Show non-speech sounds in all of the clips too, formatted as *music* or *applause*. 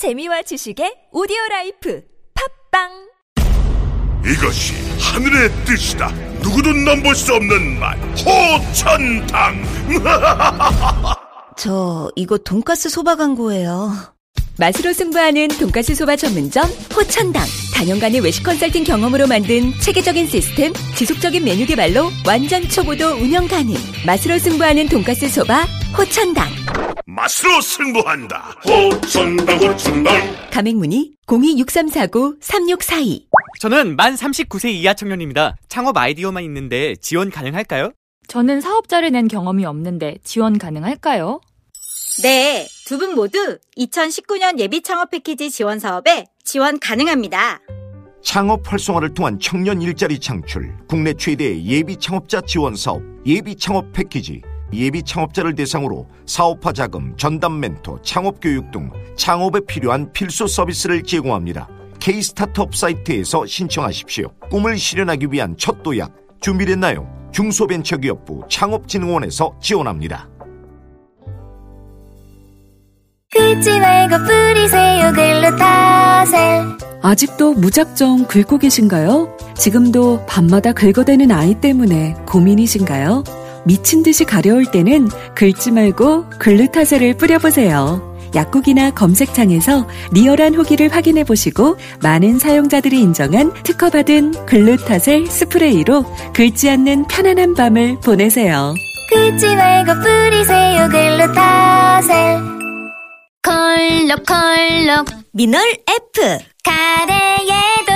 재미와 지식의 오디오 라이프 팟빵 이것이 하늘의 뜻이다. 누구도 넘볼 수 없는 맛. 호천당. *laughs* 저 이거 돈가스 소바 광고예요. 맛으로 승부하는 돈가스 소바 전문점 호천당 다년간의 외식 컨설팅 경험으로 만든 체계적인 시스템 지속적인 메뉴 개발로 완전 초보도 운영 가능 맛으로 승부하는 돈가스 소바 호천당 맛으로 승부한다. 호천당 호천당. 가맹문의 0263493642 저는 만 39세 이하 청년입니다. 창업 아이디어만 있는데 지원 가능할까요? 저는 사업자를 낸 경험이 없는데 지원 가능할까요? 네, 두 분 모두 2019년 예비 창업 패키지 지원 사업에 지원 가능합니다. 창업 활성화를 통한 청년 일자리 창출, 국내 최대의 예비 창업자 지원 사업, 예비 창업 패키지, 예비 창업자를 대상으로 사업화 자금, 전담 멘토, 창업 교육 등 창업에 필요한 필수 서비스를 제공합니다. K-스타트업 사이트에서 신청하십시오. 꿈을 실현하기 위한 첫 도약, 준비됐나요? 중소벤처기업부 창업진흥원에서 지원합니다. 긁지 말고 뿌리세요 글루타셀 아직도 무작정 긁고 계신가요? 지금도 밤마다 긁어대는 아이 때문에 고민이신가요? 미친 듯이 가려울 때는 긁지 말고 글루타셀을 뿌려보세요. 약국이나 검색창에서 리얼한 후기를 확인해 보시고 많은 사용자들이 인정한 특허받은 글루타셀 스프레이로 긁지 않는 편안한 밤을 보내세요. 긁지 말고 뿌리세요 글루타셀 콜록콜록 미널 F. 가래에도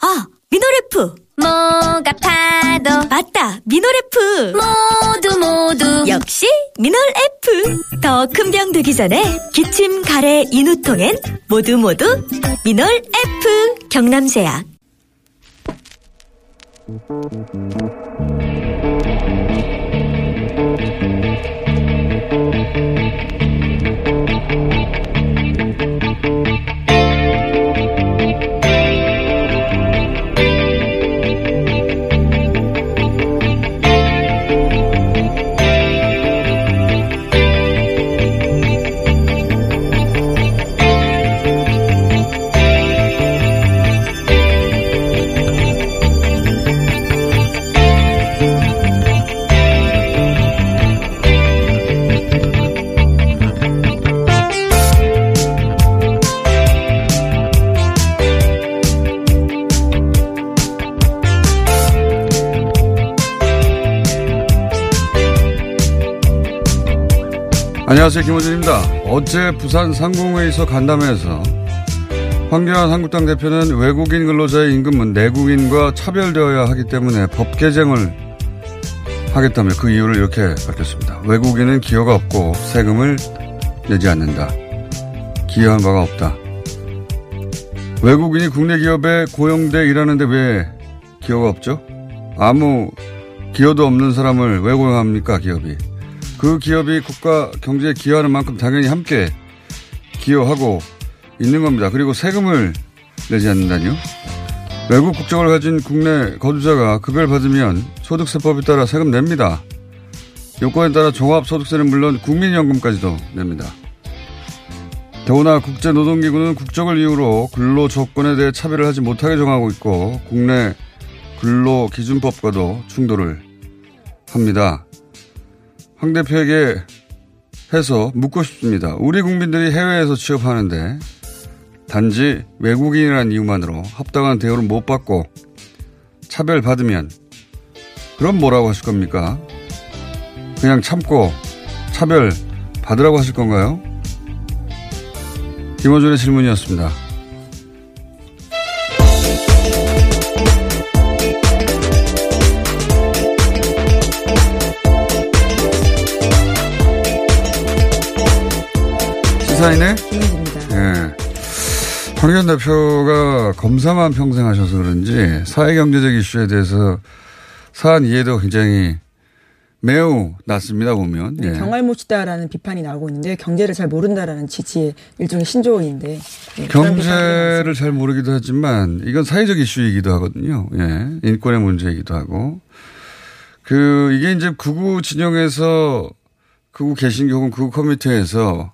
아, 미널 F. 목 아파도 맞다. 미널 F. 모두 모두 역시 미널 F. 더 큰 병 되기 전에 기침, 가래, 인후통엔 모두 모두 미널 F. 경남제약. 안녕하세요. 김호준입니다. 어제 부산 상공회의소 간담회에서 황교안 한국당 대표는 외국인 근로자의 임금은 내국인과 차별되어야 하기 때문에 법 개정을 하겠다며 그 이유를 이렇게 밝혔습니다. 외국인은 기여가 없고 세금을 내지 않는다. 기여한 바가 없다. 외국인이 국내 기업에 고용돼 일하는데 왜 기여가 없죠? 아무 기여도 없는 사람을 왜 고용합니까, 기업이? 그 기업이 국가 경제에 기여하는 만큼 당연히 함께 기여하고 있는 겁니다. 그리고 세금을 내지 않는다뇨? 외국 국적을 가진 국내 거주자가 급여를 받으면 소득세법에 따라 세금 냅니다. 요건에 따라 종합소득세는 물론 국민연금까지도 냅니다. 더구나 국제노동기구는 국적을 이유로 근로 조건에 대해 차별을 하지 못하게 정하고 있고 국내 근로 기준법과도 충돌을 합니다. 황 대표에게 해서 묻고 싶습니다. 우리 국민들이 해외에서 취업하는데 단지 외국인이라는 이유만으로 합당한 대우를 못 받고 차별받으면 그럼 뭐라고 하실 겁니까? 그냥 참고 차별 받으라고 하실 건가요? 김호준의 질문이었습니다. 사인의 김혜지입니다. 예. 황교안 대표가 검사만 평생 하셔서 그런지 사회경제적 이슈에 대해서 사안 이해도 굉장히 매우 낮습니다 보면. 네, 예. 경알못이다라는 비판이 나오고 있는데 경제를 잘 모른다라는 취지의 일종의 신조어인데 비판이 경제를 잘 모르기도 하지만 이건 사회적 이슈이기도 하거든요. 예. 인권의 문제이기도 하고. 그, 이게 이제 극우 진영에서 극우 개신교 혹은 극우 커뮤니티에서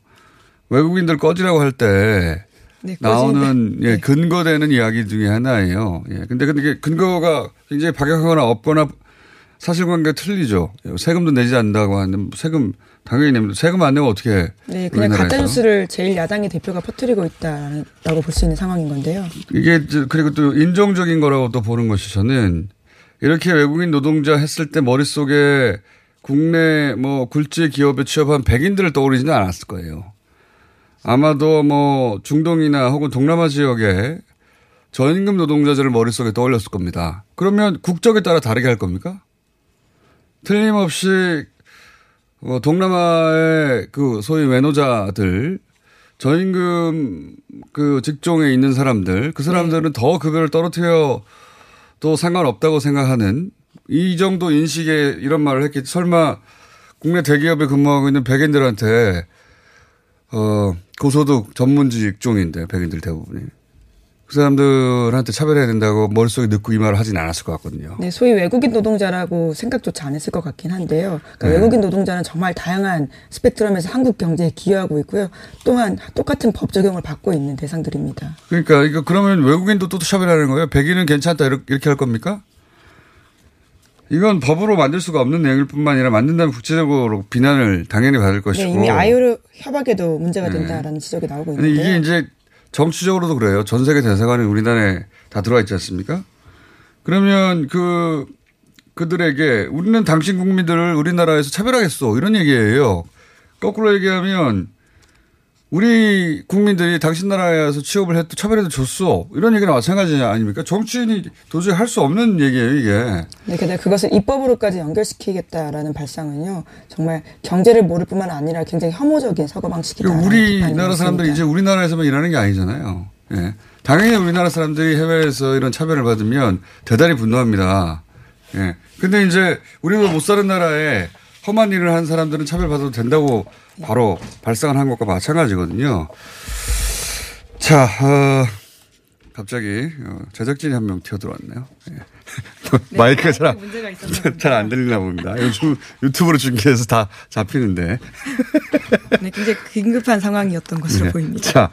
외국인들 꺼지라고 할때 네, 나오는 예, 근거되는 이야기 중에 하나예요. 예. 근데 근데 근거가 굉장히 박약하거나 없거나 사실관계가 틀리죠. 세금도 내지 않는다고 하는 세금 당연히 냅니다. 세금 안 내면 어떻게 해? 네, 그냥 가짜 뉴스를 제일 야당의 대표가 퍼뜨리고 있다라고 볼 수 있는 상황인 건데요. 이게 그리고 또 인종적인 거라고 또 보는 것이 저는 이렇게 외국인 노동자 했을 때 머릿속에 국내 뭐 굴지 기업에 취업한 백인들을 떠오르지는 않았을 거예요. 아마도 뭐 중동이나 혹은 동남아 지역에 저임금 노동자들을 머릿속에 떠올렸을 겁니다. 그러면 국적에 따라 다르게 할 겁니까? 틀림없이 어, 동남아의 그 소위 외노자들 저임금 그 직종에 있는 사람들 그 사람들은 더 급여를 떨어뜨려 도 상관없다고 생각하는 이 정도 인식에 이런 말을 했겠지. 설마 국내 대기업에 근무하고 있는 백인들한테 어 고소득 전문 직종인데 백인들 대부분이 그 사람들한테 차별해야 된다고 머릿속에 넣고 이 말을 하진 않았을 것 같거든요. 네, 소위 외국인 노동자라고 생각조차 안 했을 것 같긴 한데요. 그러니까 네. 외국인 노동자는 정말 다양한 스펙트럼에서 한국 경제에 기여하고 있고요. 또한 똑같은 법 적용을 받고 있는 대상들입니다. 그러니까 이거 그러면 외국인도 또 차별하는 거예요? 백인은 괜찮다 이렇게 할 겁니까? 이건 법으로 만들 수가 없는 내용일 뿐만 아니라 만든다면 국제적으로 비난을 당연히 받을 것이고. 네, 이미 아이오르 협약에도 문제가 된다라는 네. 지적이 나오고 있는데 이게 이제 정치적으로도 그래요. 전 세계 대사관이 우리나라에 다 들어와 있지 않습니까? 그러면 그, 그들에게 우리는 당신 국민들을 우리나라에서 차별하겠어. 이런 얘기예요. 거꾸로 얘기하면 우리 국민들이 당신 나라에서 취업을 해도 차별해도 줬어. 이런 얘기랑 마찬가지 아닙니까? 정치인이 도저히 할 수 없는 얘기예요, 이게. 네, 근데 그것을 입법으로까지 연결시키겠다라는 발상은요, 정말 경제를 모를 뿐만 아니라 굉장히 혐오적인 사고방식이다. 그러니까 우리나라 사람들이 이제 우리나라에서만 일하는 게 아니잖아요. 예. 당연히 우리나라 사람들이 해외에서 이런 차별을 받으면 대단히 분노합니다. 예. 근데 이제 우리도 못 사는 나라에 험한 일을 한 사람들은 차별받아도 된다고 바로 발상을 한 것과 마찬가지거든요. 자, 어, 갑자기 어, 제작진이 한 명 튀어들어왔네요. 예. 네, *laughs* 마이크가 잘안 들리나 봅니다. 요즘 유튜브로 중계해서 다 잡히는데. 네, 굉장히 긴급한 상황이었던 것으로 네. 보입니다. 자,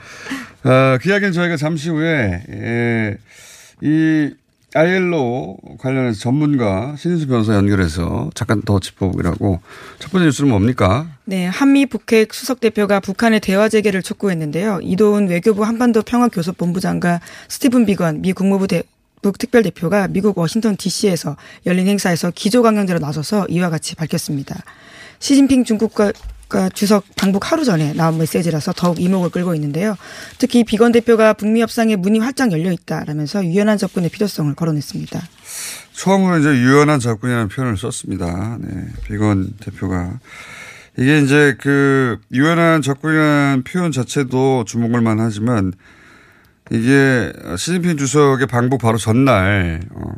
어, 그 이야기는 저희가 잠시 후에 예, 이 아이엘로 관련해서 전문가 신인수 변호사 연결해서 잠깐 더 짚어보기라고 첫 번째 뉴스는 뭡니까? 네, 한미 북핵 수석 대표가 북한의 대화 재개를 촉구했는데요. 이도훈 외교부 한반도 평화교섭본부장과 스티븐 비건 미 국무부 대, 북 특별대표가 미국 워싱턴 DC에서 열린 행사에서 기조강령제로 나서서 이와 같이 밝혔습니다. 시진핑 중국과 그러니까 주석 방북 하루 전에 나온 메시지라서 더욱 이목을 끌고 있는데요. 특히 비건 대표가 북미 협상에 문이 활짝 열려 있다라면서 유연한 접근의 필요성을 거론했습니다. 처음으로 이제 유연한 접근이라는 표현을 썼습니다. 네, 비건 대표가 이게 이제 그 유연한 접근이라는 표현 자체도 주목할 만하지만 이게 시진핑 주석의 방북 바로 전날 어,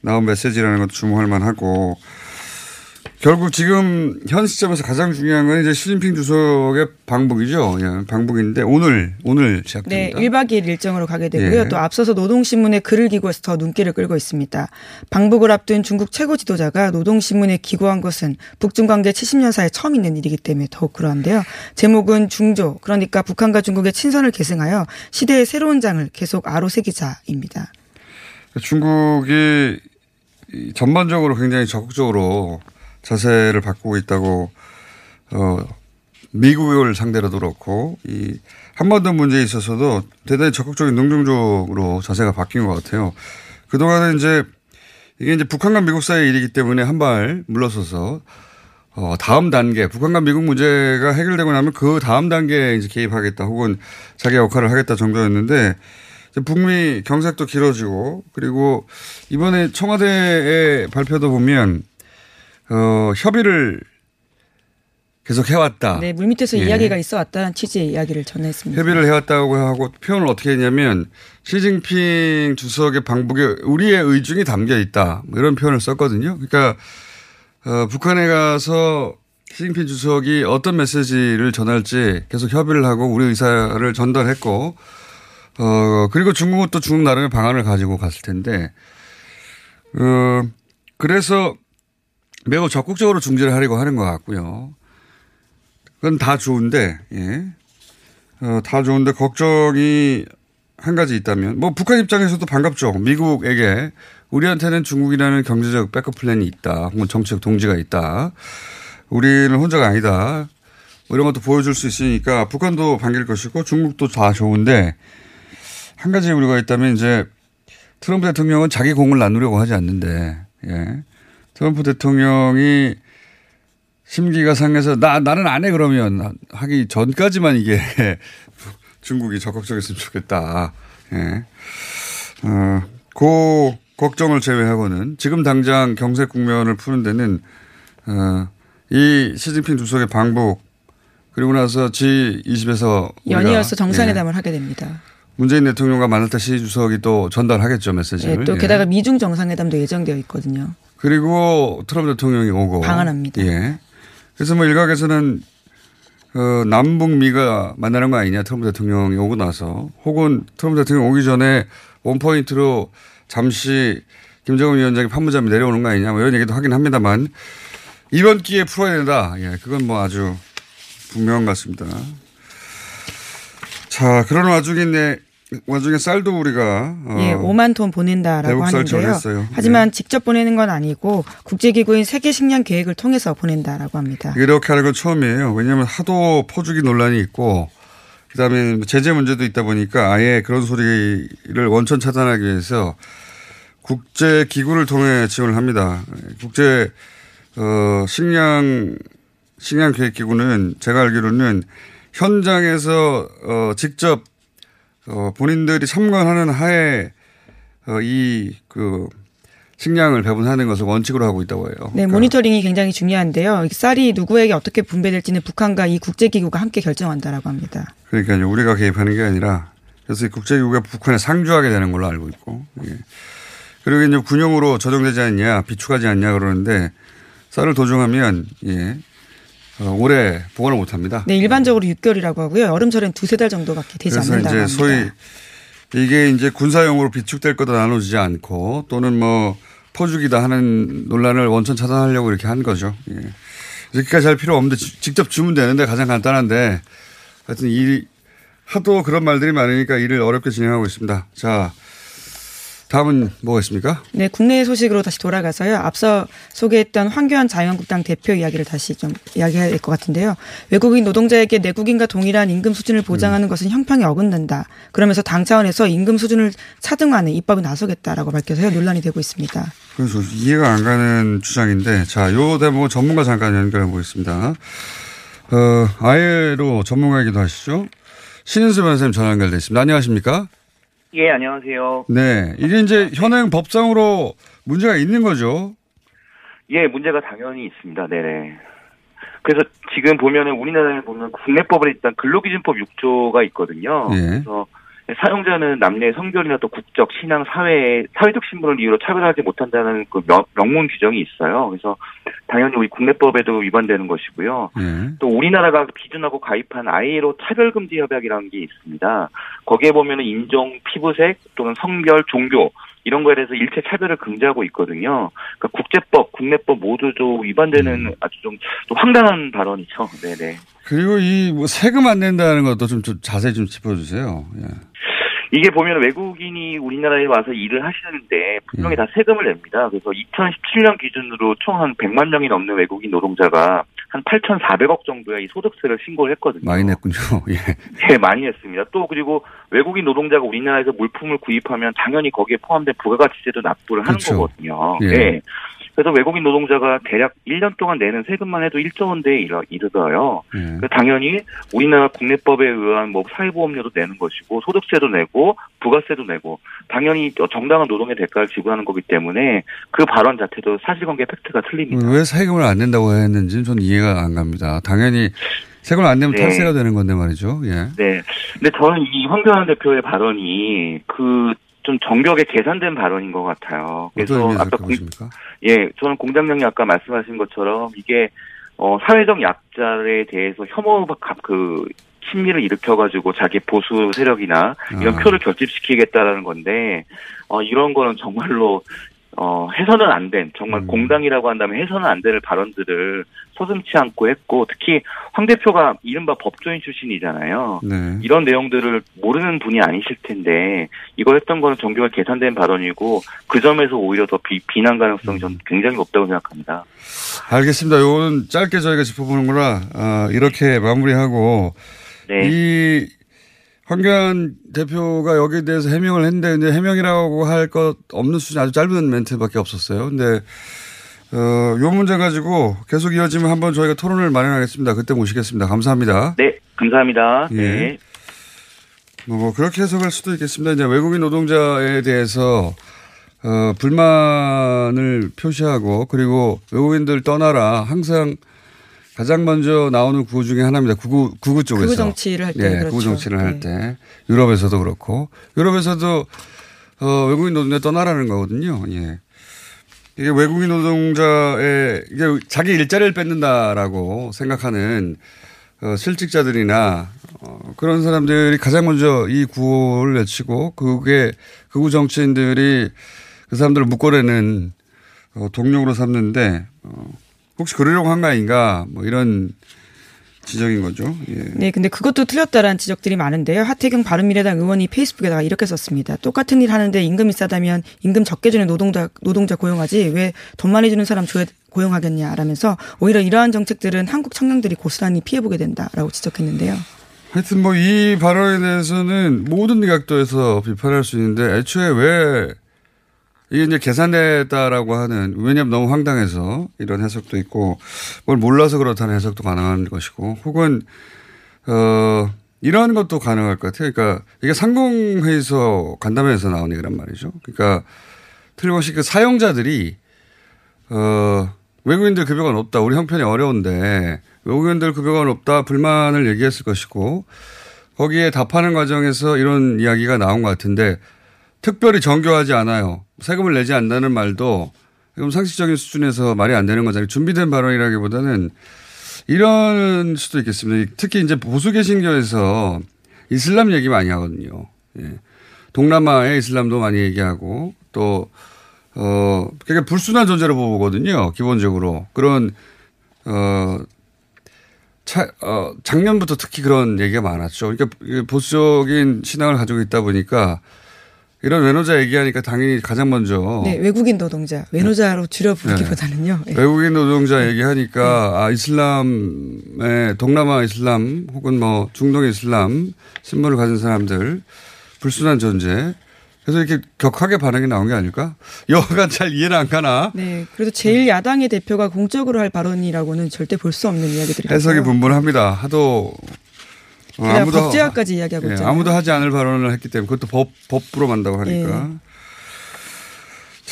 나온 메시지라는 것도 주목할 만하고 결국 지금 현 시점에서 가장 중요한 건 이제 시진핑 주석의 방북이죠. 예, 방북인데 오늘 오늘 시작됩니다. 네, 1박 2일 일정으로 가게 되고요. 예. 또 앞서서 노동신문에 글을 기고해서 더 눈길을 끌고 있습니다. 방북을 앞둔 중국 최고 지도자가 노동신문에 기고한 것은 북중 관계 70년 사에 처음 있는 일이기 때문에 더욱 그러한데요. 제목은 중조, 그러니까 북한과 중국의 친선을 계승하여 시대의 새로운 장을 계속 아로새기자입니다. 중국이 전반적으로 굉장히 적극적으로 자세를 바꾸고 있다고 어 미국을 상대로도 그렇고 이 한반도 문제에 있어서도 대단히 적극적인 능동적으로 자세가 바뀐 것 같아요. 그동안은 이제 이게 이제 북한과 미국 사이의 일이기 때문에 한 발 물러서서 어, 다음 단계, 북한과 미국 문제가 해결되고 나면 그 다음 단계에 이제 개입하겠다 혹은 자기 역할을 하겠다 정도였는데 북미 경색도 길어지고 그리고 이번에 청와대의 발표도 보면 어, 협의를 계속 해왔다. 네, 물밑에서 예. 이야기가 있어 왔다는 취지의 이야기를 전했습니다. 협의를 해왔다고 하고 표현을 어떻게 했냐면 시진핑 주석의 방북에 우리의 의중이 담겨 있다. 뭐 이런 표현을 썼거든요. 그러니까 어, 북한에 가서 시진핑 주석이 어떤 메시지를 전할지 계속 협의를 하고 우리 의사를 전달했고 어, 그리고 중국은 또 중국 나름의 방안을 가지고 갔을 텐데 어, 그래서 매우 적극적으로 중재를 하려고 하는 것 같고요. 그건 다 좋은데, 예. 어, 다 좋은데 걱정이 한 가지 있다면 뭐 북한 입장에서도 반갑죠. 미국에게 우리한테는 중국이라는 경제적 백업 플랜이 있다. 혹은 정치적 동지가 있다. 우리는 혼자가 아니다. 뭐 이런 것도 보여줄 수 있으니까 북한도 반길 것이고 중국도 다 좋은데 한 가지 우려가 있다면 이제 트럼프 대통령은 자기 공을 나누려고 하지 않는데 예. 트럼프 대통령이 심기가 상해서 나 나는 안 해 그러면 하기 전까지만 이게 *laughs* 중국이 적극적이었으면 좋겠다. 예. 어, 그 걱정을 제외하고는 지금 당장 경제 국면을 푸는 데는 어, 이 시진핑 주석의 방북 그리고 나서 G20에서 연이어서 정상회담을 예. 하게 됩니다. 문재인 대통령과 때시 주석이 또 전달하겠죠 메시지를. 예, 또 게다가 예. 미중 정상회담도 예정되어 있거든요. 그리고 트럼프 대통령이 오고 방한합니다. 예. 그래서 뭐 일각에서는 어, 남북미가 만나는 거 아니냐 트럼프 대통령이 오고 나서 혹은 트럼프 대통령 오기 전에 원포인트로 잠시 김정은 위원장이 판무점이 내려오는 거 아니냐 뭐 이런 얘기도 하긴 합니다만 이번 기회에 풀어야 된다. 예, 그건 뭐 아주 분명한 것 같습니다. 자, 그런 와중에 내 와중에 쌀도 우리가 어 예, 5만 톤 보낸다라고 하는데요. 하지만 네. 직접 보내는 건 아니고 국제기구인 세계식량 계획을 통해서 보낸다라고 합니다. 이렇게 하는 건 처음이에요. 왜냐하면 하도 포주기 논란이 있고 그다음에 뭐 제재 문제도 있다 보니까 아예 그런 소리를 원천 차단하기 위해서 국제 기구를 통해 지원을 합니다. 국제 어, 식량 식량 계획 기구는 제가 알기로는 현장에서 어, 직접 어, 본인들이 참관하는 하에 어, 이그 식량을 배분하는 것을 원칙으로 하고 있다고 해요. 네, 그러니까. 모니터링이 굉장히 중요한데요. 쌀이 누구에게 어떻게 분배될지는 북한과 이 국제기구가 함께 결정한다라고 합니다. 그러니까 우리가 개입하는 게 아니라 그래서 이 국제기구가 북한에 상주하게 되는 걸로 알고 있고. 예. 그리고 이제 군용으로 조정되지 않냐, 비축하지 않냐 그러는데 쌀을 도중하면 예. 어, 오래 보관을 못 합니다. 네, 일반적으로 6개월이라고 하고요. 여름철엔 두세 달 정도밖에 되지 않는다. 그래서 이제 소위 이게 이제 군사용으로 비축될 거다 나눠지지 않고 또는 뭐 퍼주기다 하는 논란을 원천 차단하려고 이렇게 한 거죠. 예. 이렇게까지 할 필요 없는데 직접 주면 되는데 가장 간단한데 하여튼 이 하도 그런 말들이 많으니까 일을 어렵게 진행하고 있습니다. 자, 다음은 뭐가 있습니까? 네, 국내 소식으로 다시 돌아가서요. 앞서 소개했던 황교안 자유한국당 대표 이야기를 다시 좀 이야기해야 될 것 같은데요. 외국인 노동자에게 내국인과 동일한 임금 수준을 보장하는 음. 것은 형평에 어긋난다. 그러면서 당 차원에서 임금 수준을 차등하는 입법에 나서겠다라고 밝혀서요. 논란이 되고 있습니다. 그래서 이해가 안 가는 주장인데 자, 요 대목 전문가 잠깐 연결해 보겠습니다. 어, 아예로 전문가이기도 하시죠. 신인수 변호사님 전화 연결됐습니다. 안녕하십니까? 예, 안녕하세요. 네. 이게 이제 현행 법상으로 문제가 있는 거죠? 예, 문제가 당연히 있습니다. 네네. 그래서 지금 보면은 우리나라에 보면 국내법에 일단 근로기준법 6조가 있거든요. 예. 그래서 사용자는 남녀의 성별이나 또 국적, 신앙, 사회, 사회적 신분을 이유로 차별하지 못한다는 그 명, 문 규정이 있어요. 그래서 당연히 우리 국내법에도 위반되는 것이고요. 네. 또 우리나라가 기준하고 가입한 아이로 차별금지 협약이라는 게 있습니다. 거기에 보면은 인종, 피부색 또는 성별, 종교 이런 거에 대해서 일체 차별을 금지하고 있거든요. 그러니까 국제법, 국내법 모두 좀 위반되는 음. 아주 좀, 좀 황당한 발언이죠. 네네. 그리고 이 뭐 세금 안 낸다는 것도 좀, 좀 자세히 좀 짚어주세요. 예. 이게 보면 외국인이 우리나라에 와서 일을 하시는데 분명히 예. 다 세금을 냅니다. 그래서 2017년 기준으로 총 한 100만 명이 넘는 외국인 노동자가 한 8,400억 정도의 이 소득세를 신고를 했거든요. 많이 냈군요. *laughs* 예. 네, 많이 냈습니다. 또 그리고 외국인 노동자가 우리나라에서 물품을 구입하면 당연히 거기에 포함된 부가가치세도 납부를 하는 그렇죠. 거거든요. 예. 네. 그래서 외국인 노동자가 대략 1년 동안 내는 세금만 해도 1조 원대에 이르러요. 음. 당연히 우리나라 국내법에 의한 뭐 사회보험료도 내는 것이고 소득세도 내고 부가세도 내고 당연히 정당한 노동의 대가를 지불하는 거기 때문에 그 발언 자체도 사실관계 팩트가 틀립니다. 왜 세금을 안 낸다고 했는지는 전 이해가 안 갑니다. 당연히 세금을 안 내면 네. 탈세가 되는 건데 말이죠. 예. 네. 근데 저는 이 황교안 대표의 발언이 그 좀 정벽에 계산된 발언인 것 같아요. 그래서 아까 공, 예, 저는 공장장님 아까 말씀하신 것처럼 이게 어, 사회적 약자에 대해서 혐오 그 심리를 일으켜가지고 자기 보수 세력이나 이런 아. 표를 결집시키겠다라는 건데 어, 이런 거는 정말로 어, 해서는 안 된, 정말 음. 공당이라고 한다면 해서는 안 될 발언들을 서슴치 않고 했고, 특히 황 대표가 이른바 법조인 출신이잖아요. 네. 이런 내용들을 모르는 분이 아니실 텐데, 이걸 했던 거는 정교가 계산된 발언이고, 그 점에서 오히려 더 비, 비난 가능성이 전 굉장히 높다고 생각합니다. 알겠습니다. 요거는 짧게 저희가 짚어보는 거라, 어, 이렇게 마무리하고, 네. 이 황교안 대표가 여기에 대해서 해명을 했는데 근데 해명이라고 할 것 없는 수준 아주 짧은 멘트밖에 없었어요. 근데 어, 요 문제 가지고 계속 이어지면 한번 저희가 토론을 마련하겠습니다. 그때 모시겠습니다. 감사합니다. 네, 감사합니다. 예. 네. 뭐, 뭐 그렇게 해석할 수도 있겠습니다. 이제 외국인 노동자에 대해서 어, 불만을 표시하고 그리고 외국인들 떠나라 항상 가장 먼저 나오는 구호 중에 하나입니다. 구구, 구구 쪽에서. 구구 정치를 할 때. 예, 그렇죠. 구구 정치를 할 네. 때. 유럽에서도 그렇고. 유럽에서도, 어, 외국인 노동자 떠나라는 거거든요. 예. 이게 외국인 노동자의, 이게 자기 일자리를 뺏는다라고 생각하는, 어, 실직자들이나, 어, 그런 사람들이 가장 먼저 이 구호를 외치고, 그게, 극우 정치인들이 그 사람들을 묶어내는, 어, 동력으로 삼는데, 어, 혹시 그러려고 한 거 아닌가 뭐 이런 지적인 거죠. 예. 네, 근데 그것도 틀렸다라는 지적들이 많은데요. 하태경 바른미래당 의원이 페이스북에다가 이렇게 썼습니다. 똑같은 일 하는데 임금이 싸다면 임금 적게 주는 노동자 노동자 고용하지 왜 돈 많이 주는 사람 줘야 고용하겠냐라면서 오히려 이러한 정책들은 한국 청년들이 고스란히 피해보게 된다라고 지적했는데요. 하여튼 뭐 이 발언에 대해서는 모든 각도에서 비판할 수 있는데 애초에 왜 이게 이제 계산됐다라고 하는, 왜냐하면 너무 황당해서 이런 해석도 있고, 뭘 몰라서 그렇다는 해석도 가능한 것이고, 혹은, 어, 이러한 것도 가능할 것 같아요. 그러니까 이게 상공회의소 간담회에서 나온 얘기란 말이죠. 그러니까 틀림없이 그 사용자들이, 어, 외국인들 급여가 높다. 우리 형편이 어려운데 외국인들 급여가 높다. 불만을 얘기했을 것이고 거기에 답하는 과정에서 이런 이야기가 나온 것 같은데 특별히 정교하지 않아요. 세금을 내지 않는다는 말도 그럼 상식적인 수준에서 말이 안 되는 거잖아요. 준비된 발언이라기보다는 이런 수도 있겠습니다. 특히 이제 보수 개신교에서 이슬람 얘기 많이 하거든요. 예. 동남아의 이슬람도 많이 얘기하고 또, 어, 그러니까 불순한 존재로 보거든요. 기본적으로. 그런, 어, 차, 어, 작년부터 특히 그런 얘기가 많았죠. 그러니까 보수적인 신앙을 가지고 있다 보니까 이런 외노자 얘기하니까 당연히 가장 먼저 네, 외국인 노동자 외노자로 줄여 부르기보다는요. 네. 외국인 노동자 얘기하니까 네. 아 이슬람의 동남아 이슬람 혹은 뭐 중동 이슬람 신분을 가진 사람들 불순한 존재. 그래서 이렇게 격하게 반응이 나온 게 아닐까? 여하간 잘 이해는 안 가나? 네. 그래도 제일 야당의 대표가 공적으로 할 발언이라고는 절대 볼 수 없는 이야기들이 해석이 분분합니다. 하도 어, 아무도 법제화까지 이야기하고 예, 있잖아요. 아무도 하지 않을 발언을 했기 때문에 그것도 법 법부로 만다고 하니까. 예.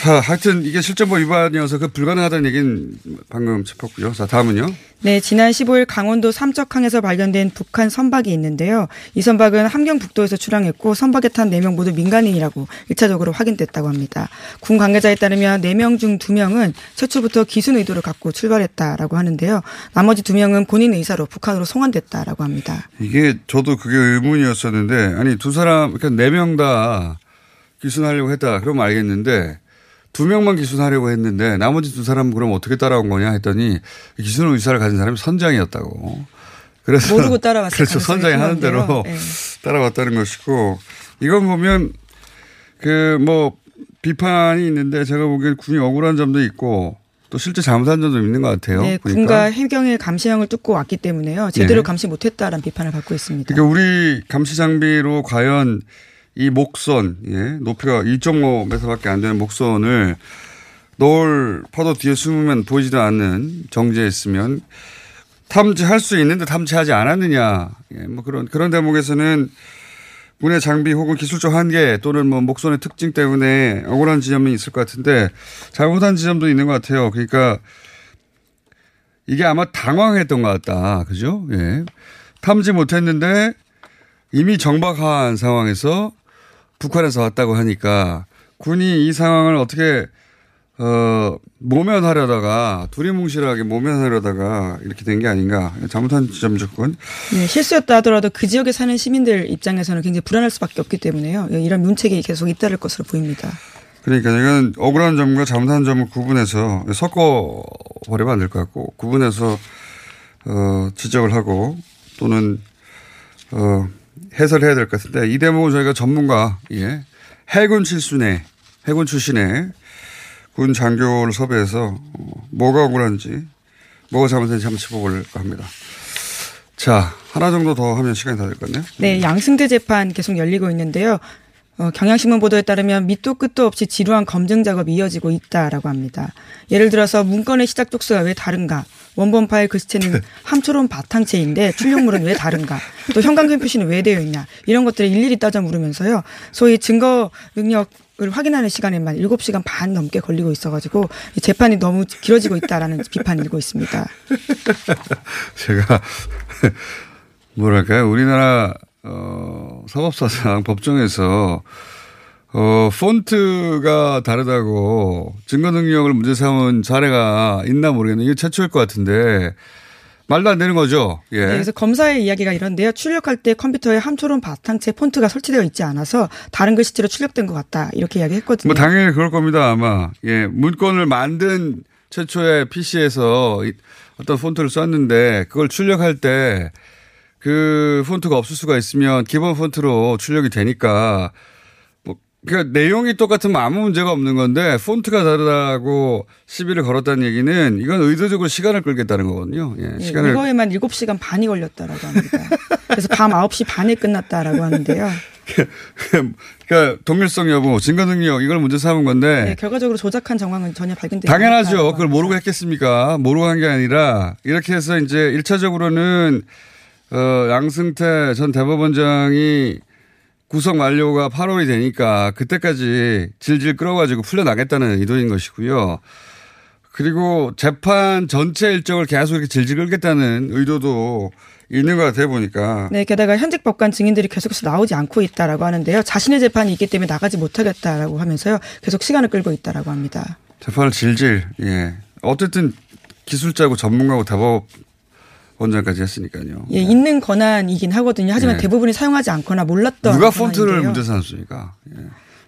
자, 하여튼 이게 실정법 위반이어서 그 불가능하다는 얘기는 방금 짚었고요. 자, 다음은요. 네, 지난 15일 강원도 삼척항에서 발견된 북한 선박이 있는데요. 이 선박은 함경북도에서 출항했고 선박에 탄 4명 모두 민간인이라고 1차적으로 확인됐다고 합니다. 군 관계자에 따르면 4명 중 2명은 최초부터 기순 의도를 갖고 출발했다라고 하는데요. 나머지 2명은 본인 의사로 북한으로 송환됐다라고 합니다. 이게 저도 그게 의문이었었는데 아니 두 사람 그러니까 4명 다 기순하려고 했다. 그러면 알겠는데 두 명만 기순하려고 했는데 나머지 두 사람은 그럼 어떻게 따라온 거냐 했더니 기순 의사를 가진 사람이 선장이었다고. 그래서 모르고 따라왔어요. 그렇죠. 선장이 하는 대로 네. 따라왔다는 것이고 이건 보면 그 뭐 비판이 있는데 제가 보기엔 군이 억울한 점도 있고 또 실제 잘못한 점도 있는 것 같아요. 네, 보니까. 군과 해경의 감시형을 뚫고 왔기 때문에요. 제대로 네. 감시 못했다라는 비판을 받고 있습니다. 그러니까 우리 감시 장비로 과연 이 목선, 예, 높이가 1.5m밖에 안 되는 목선을 노을 파도 뒤에 숨으면 보이지도 않는 정지했으면 탐지할 수 있는데 탐지하지 않았느냐. 예, 뭐 그런, 그런 대목에서는 군의 장비 혹은 기술적 한계 또는 뭐 목선의 특징 때문에 억울한 지점이 있을 것 같은데 잘못한 지점도 있는 것 같아요. 그러니까 이게 아마 당황했던 것 같다. 그죠? 예. 탐지 못했는데 이미 정박한 상황에서 북한에서 왔다고 하니까 군이 이 상황을 어떻게 어, 모면하려다가 두리뭉실하게 모면하려다가 이렇게 된 게 아닌가 잘못한 지점 조건. 네, 실수였다 하더라도 그 지역에 사는 시민들 입장에서는 굉장히 불안할 수밖에 없기 때문에요. 이런 문책이 계속 잇따를 것으로 보입니다. 그러니까 이건 억울한 점과 잘못한 점을 구분해서 섞어 버리면 안 될 것 같고 구분해서 어, 지적을 하고 또는 어, 해설해야 될 것 같은데 이 대목은 저희가 전문가 예. 해군 출신의 해군 출신의 군 장교를 섭외해서 어, 뭐가 억울한지 뭐가 잘못된지 한번 짚어볼까 합니다. 자 하나 정도 더 하면 시간이 다 될 것 같네요. 네, 양승태 재판 계속 열리고 있는데요. 어, 경향신문 보도에 따르면 밑도 끝도 없이 지루한 검증 작업이 이어지고 있다라고 합니다. 예를 들어서 문건의 시작 쪽수가 왜 다른가? 원본 파일 글씨체는 *laughs* 함초롬 바탕체인데 출력물은 왜 다른가? 또 형광펜 표시는 왜 되어 있냐? 이런 것들을 일일이 따져 물으면서요. 소위 증거 능력 을 확인하는 시간에만 7시간 반 넘게 걸리고 있어가지고 재판이 너무 길어지고 있다라는 *laughs* 비판이 일고 있습니다. *laughs* 제가 뭐랄까요? 우리나라 어, 사법사상 법정에서 어, 폰트가 다르다고 증거 능력을 문제 삼은 사례가 있나 모르겠는데 이게 최초일 것 같은데 말도 안 되는 거죠. 예. 네, 그래서 검사의 이야기가 이런데요. 출력할 때 컴퓨터에 함초롬 바탕체 폰트가 설치되어 있지 않아서 다른 글씨체로 출력된 것 같다. 이렇게 이야기했거든요. 뭐 당연히 그럴 겁니다. 아마 예 문건을 만든 최초의 PC에서 어떤 폰트를 썼는데 그걸 출력할 때 그 폰트가 없을 수가 있으면 기본 폰트로 출력이 되니까 그러니까 내용이 똑같으면 아무 문제가 없는 건데 폰트가 다르다고 시비를 걸었다는 얘기는 이건 의도적으로 시간을 끌겠다는 거거든요. 예, 예, 시간을 이거에만 7시간 반이 걸렸다라고 합니다. 그래서 밤 9시 반에 끝났다라고 하는데요. *laughs* 그러니까 동일성 여부, 증거 능력 이걸 문제 삼은 건데 네, 결과적으로 조작한 정황은 전혀 발견되지 당연하죠. 그걸 모르고 했겠습니까? 모르고 한 게 아니라 이렇게 해서 이제 1차적으로는 어, 양승태 전 대법원장이 구속 만료가 8월이 되니까 그때까지 질질 끌어가지고 풀려나겠다는 의도인 것이고요. 그리고 재판 전체 일정을 계속 이렇게 질질 끌겠다는 의도도 있는 것 같아 보니까. 네, 게다가 현직 법관 증인들이 계속해서 나오지 않고 있다라고 하는데요. 자신의 재판이 있기 때문에 나가지 못하겠다라고 하면서요. 계속 시간을 끌고 있다라고 합니다. 재판을 질질, 예. 어쨌든 기술자고 전문가고 대법원장까지 했으니까요. 예, 있는 권한이긴 하거든요. 하지만 네. 대부분이 사용하지 않거나 몰랐던 누가 폰트를 문제 삼습니까? 예.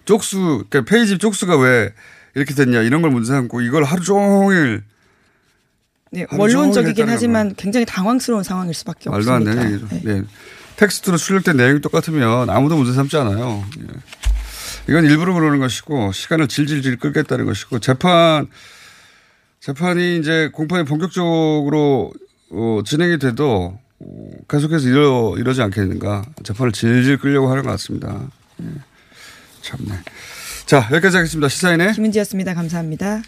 쪽수, 그러니까 페이지 쪽수가 왜 이렇게 됐냐 이런 걸 문제 삼고 이걸 하루 종일 네, 원론적이긴 하지만 걸. 굉장히 당황스러운 상황일 수밖에 말도 없습니다. 말도 안 되는. 네. 네. 텍스트로 출력된 내용이 똑같으면 아무도 문제 삼지 않아요. 예. 이건 일부러 그러는 것이고 시간을 질질질 끌겠다는 것이고 재판 재판이 이제 공판이 본격적으로 어, 진행이 돼도 어, 계속해서 이러, 이러지 않겠는가. 재판을 질질 끌려고 하는 것 같습니다. 예. 참네. 자, 여기까지 하겠습니다. 시사인의 김은지였습니다. 감사합니다.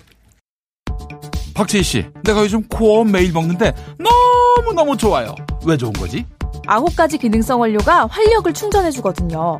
박지희 씨, 내가 요즘 코어 매일 먹는데 너무너무 좋아요. 왜 좋은 거지? 아홉 가지 기능성 원료가 활력을 충전해주거든요.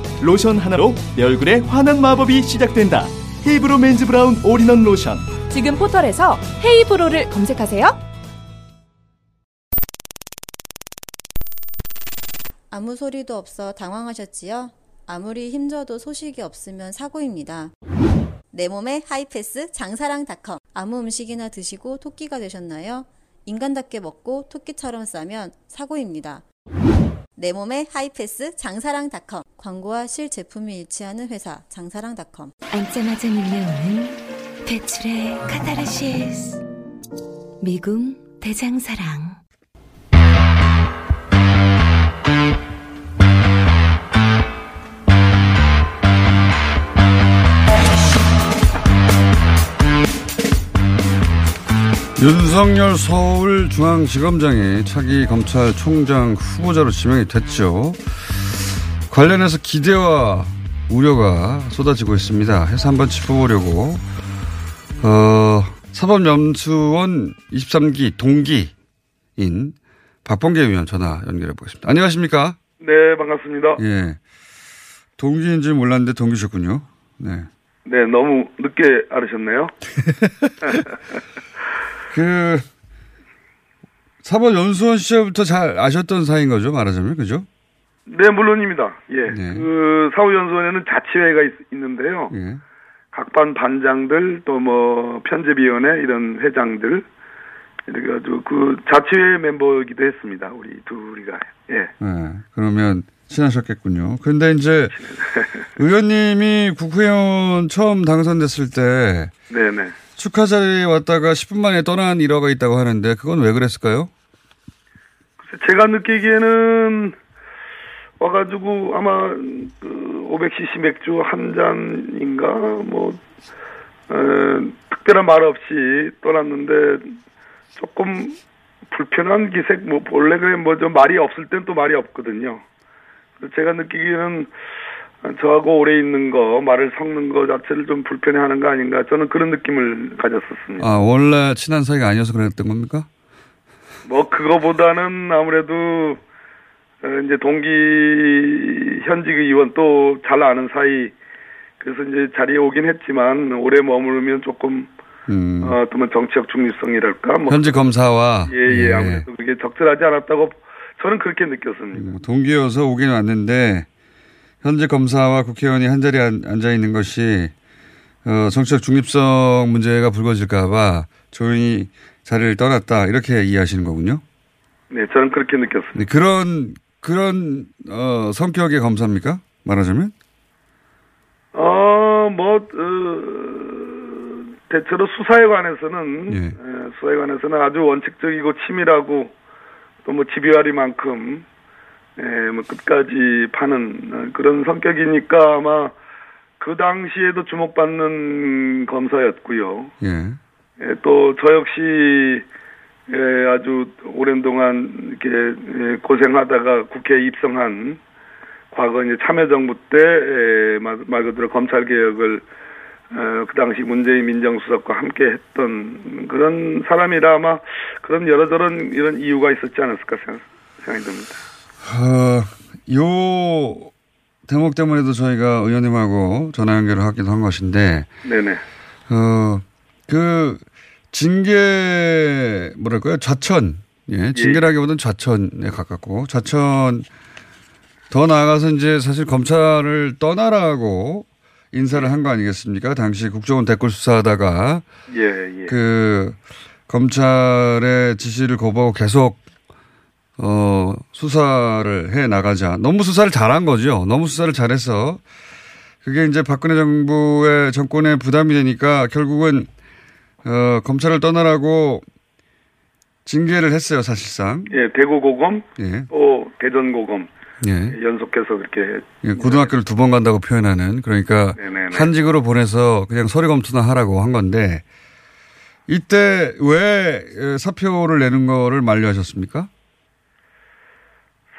로션 하나로 내 얼굴에 환한 마법이 시작된다. 헤이브로 맨즈 브라운 올인원 로션. 지금 포털에서 헤이브로를 검색하세요. 아무 소리도 없어 당황하셨지요? 아무리 힘줘도 소식이 없으면 사고입니다. 내 몸의 하이패스 장사랑닷컴 아무 음식이나 드시고 토끼가 되셨나요? 인간답게 먹고 토끼처럼 싸면 사고입니다. 내 몸의 하이패스 장사랑닷컴 광고와 실제품이 일치하는 회사 장사랑닷컴. 앉자마자 밀려오는 배출의 카타르시스. 미궁 대장사랑. 윤석열 서울중앙지검장이 차기 검찰총장 후보자로 지명이 됐죠. 관련해서 기대와 우려가 쏟아지고 있습니다. 해서 한번 짚어보려고 어, 사법연수원 23기 동기인 박범계 의원 전화 연결해 보겠습니다. 안녕하십니까? 네, 반갑습니다. 예. 동기인지 몰랐는데 동기셨군요. 네. 네, 너무 늦게 알으셨네요. *laughs* 그 사법연수원 시절부터 잘 아셨던 사이인 거죠, 말하자면 그죠? 네, 물론입니다. 예. 그 사후연수원에는 자치회가 있, 는데요 예. 각반 반장들 또 뭐 편집위원회 이런 회장들 이렇게 아주 그 자치회 멤버이기도 했습니다. 우리 둘이가. 예. 네, 그러면 친하셨겠군요. 근데 이제 *laughs* 의원님이 국회의원 처음 당선됐을 때 네네. 축하 자리에 왔다가 10분 만에 떠난 일화가 있다고 하는데 그건 왜 그랬을까요? 제가 느끼기에는 와가지고 아마 그 500cc 맥주 한 잔인가 뭐 에, 특별한 말 없이 떠났는데 조금 불편한 기색 뭐 원래 그래 뭐좀 말이 없을 땐 또 말이 없거든요. 제가 느끼기에는 저하고 오래 있는 거 말을 섞는 거 자체를 좀 불편해하는 거 아닌가 저는 그런 느낌을 가졌었습니다. 아 원래 친한 사이가 아니어서 그랬던 겁니까? 뭐 그거보다는 아무래도 어, 이제 동기 현직 의원 또 잘 아는 사이 그래서 이제 자리에 오긴 했지만 오래 머무르면 조금 음. 어, 또뭐 정치적 중립성이랄까 뭐 현지 검사와 예예 예. 아무래도 그게 적절하지 않았다고 저는 그렇게 느꼈습니다. 동기여서 오긴 왔는데 현재 검사와 국회의원이 한 자리에 앉- 앉아 있는 것이 어, 정치적 중립성 문제가 불거질까봐 조용히 자리를 떠났다 이렇게 이해하시는 거군요. 네, 저는 그렇게 느꼈습니다. 네, 그런 그런 어, 성격의 검사입니까? 말하자면 어, 뭐, 어, 대체로 수사에 관해서는, 예. 에, 수사에 관해서는 아주 원칙적이고 치밀하고 또 뭐 집요하리만큼, 에, 뭐 끝까지 파는 어, 그런 성격이니까 아마 그 당시에도 주목받는 검사였고요. 예. 예, 또 저 역시 예, 아주 오랜 동안 이렇게 예, 고생하다가 국회에 입성한 과거 이제 참여정부 때 예, 말, 그대로 검찰 개혁을 어, 그 당시 문재인 민정수석과 함께 했던 그런 사람이라 아마 그런 여러저런 이런 이유가 있었지 않았을까 생각, 생각이 듭니다. 어, 요 대목 때문에도 저희가 의원님하고 전화 연결을 하기도 한 것인데 네네. 어, 그 징계 뭐랄까요 좌천 예 징계라기보다는 좌천에 가깝고 좌천 더 나아가서 이제 사실 검찰을 떠나라고 인사를 한 거 아니겠습니까? 당시 국정원 댓글 수사하다가 예, 예. 그 검찰의 지시를 거부하고 계속 어 수사를 해 나가자. 너무 수사를 잘한 거죠. 너무 수사를 잘해서 그게 이제 박근혜 정부의 정권에 부담이 되니까 결국은 어 검찰을 떠나라고 징계를 했어요, 사실상. 예, 대구고검, 예. 또 대전고검 예. 연속해서 그렇게 예, 고등학교를 두 번 간다고 표현하는 그러니까 네네네. 한직으로 보내서 그냥 서류 검토나 하라고 한 건데 이때 왜 에, 사표를 내는 거를 만류하셨습니까?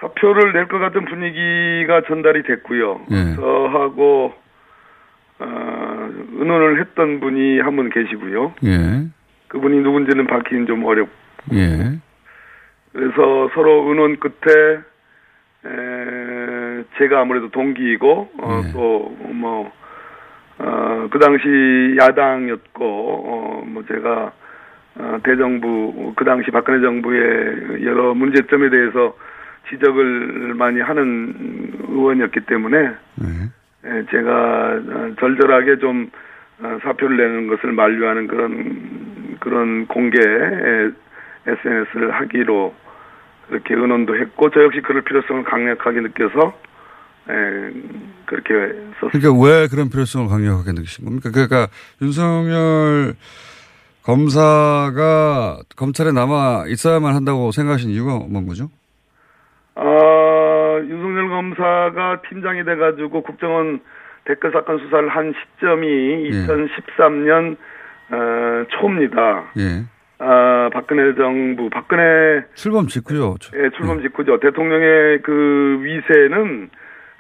사표를 낼 것 같은 분위기가 전달이 됐고요. 예. 저하고 어, 의논을 했던 분이 한 분 계시고요. 예. 그분이 누군지는 밝히긴 좀 어렵. 예. 그래서 서로 의논 끝에 에, 제가 아무래도 동기이고 어, 예. 또뭐 어, 그 당시 야당이었고 어, 뭐 제가 어, 대정부 그 당시 박근혜 정부의 여러 문제점에 대해서 지적을 많이 하는 의원이었기 때문에 예, 제가 어, 절절하게 좀 어, 사표를 내는 것을 만류하는 그런 그런 공개 에, SNS를 하기로 그렇게 의논도 했고 저 역시 그럴 필요성을 강력하게 느껴서 에, 그렇게 썼습니다. 그러니까 왜 그런 필요성을 강력하게 느끼신 겁니까? 그러니까 윤석열 검사가 검찰에 남아 있어야만 한다고 생각하신 이유가 뭔 거죠? 어, 윤석열 검사가 팀장이 돼가지고 국정원 댓글 사건 수사를 한 시점이 2013년 어, 초입니다. 예. 아, 박근혜 정부, 박근혜 출범 직후죠. 예, 출범 직후죠. 대통령의 그 위세는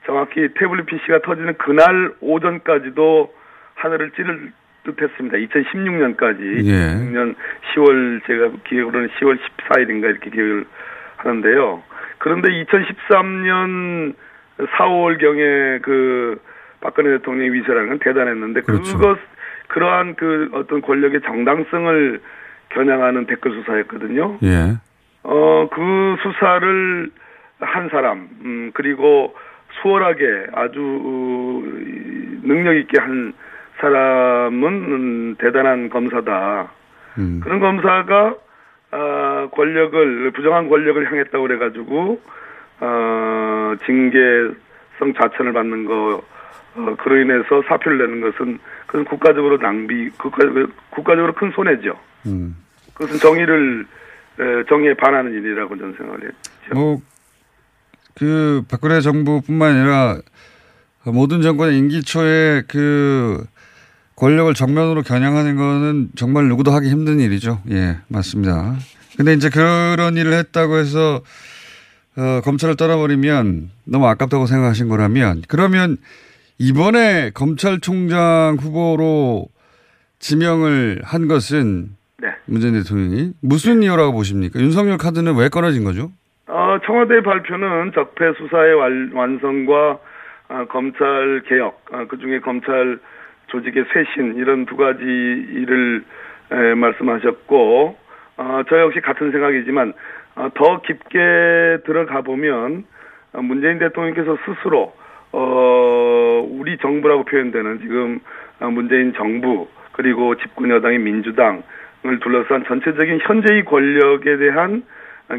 정확히 태블릿 PC가 터지는 그날 오전까지도 하늘을 찌를 듯 했습니다. 2016년까지. 예. 2016년 10월 제가 기억으로는 10월 14일인가 이렇게 기억을 하는데요. 그런데 2013년 4월 경에 그 박근혜 대통령의 위세라는 건 대단했는데 그렇죠. 그것 그러한 그 어떤 권력의 정당성을 겨냥하는 댓글 수사였거든요. 예. 어, 그 수사를 한 사람, 음, 그리고 수월하게 아주, 어, 능력 있게 한 사람은, 음, 대단한 검사다. 음. 그런 검사가, 아, 권력을, 부정한 권력을 향했다고 그래가지고, 어, 징계성 자천을 받는 거, 어, 그로 인해서 사표를 내는 것은, 그건 국가적으로 낭비, 국가적으로, 국가적으로 큰 손해죠. 음. 그것은 정의를 에, 정의에 반하는 일이라고 저는 생각을 했죠. 뭐, 그, 박근혜 정부뿐만 아니라 모든 정권의 임기 초에 그 권력을 정면으로 겨냥하는 거는 정말 누구도 하기 힘든 일이죠. 예, 맞습니다. 근데 이제 그런 일을 했다고 해서 어, 검찰을 떠나버리면 너무 아깝다고 생각하신 거라면 그러면 이번에 검찰총장 후보로 지명을 한 것은 네. 문재인 대통령이 무슨 이유라고 보십니까? 윤석열 카드는 왜 끊어진 거죠? 어, 청와대 발표는 적폐 수사의 완, 완성과 어, 검찰 개혁, 어, 그 중에 검찰 조직의 쇄신 이런 두 가지 일을 에, 말씀하셨고, 어, 저 역시 같은 생각이지만 어, 더 깊게 들어가 보면 어, 문재인 대통령께서 스스로 어, 우리 정부라고 표현되는 지금 어, 문재인 정부 그리고 집권 여당인 민주당을 둘러싼 전체적인 현재의 권력에 대한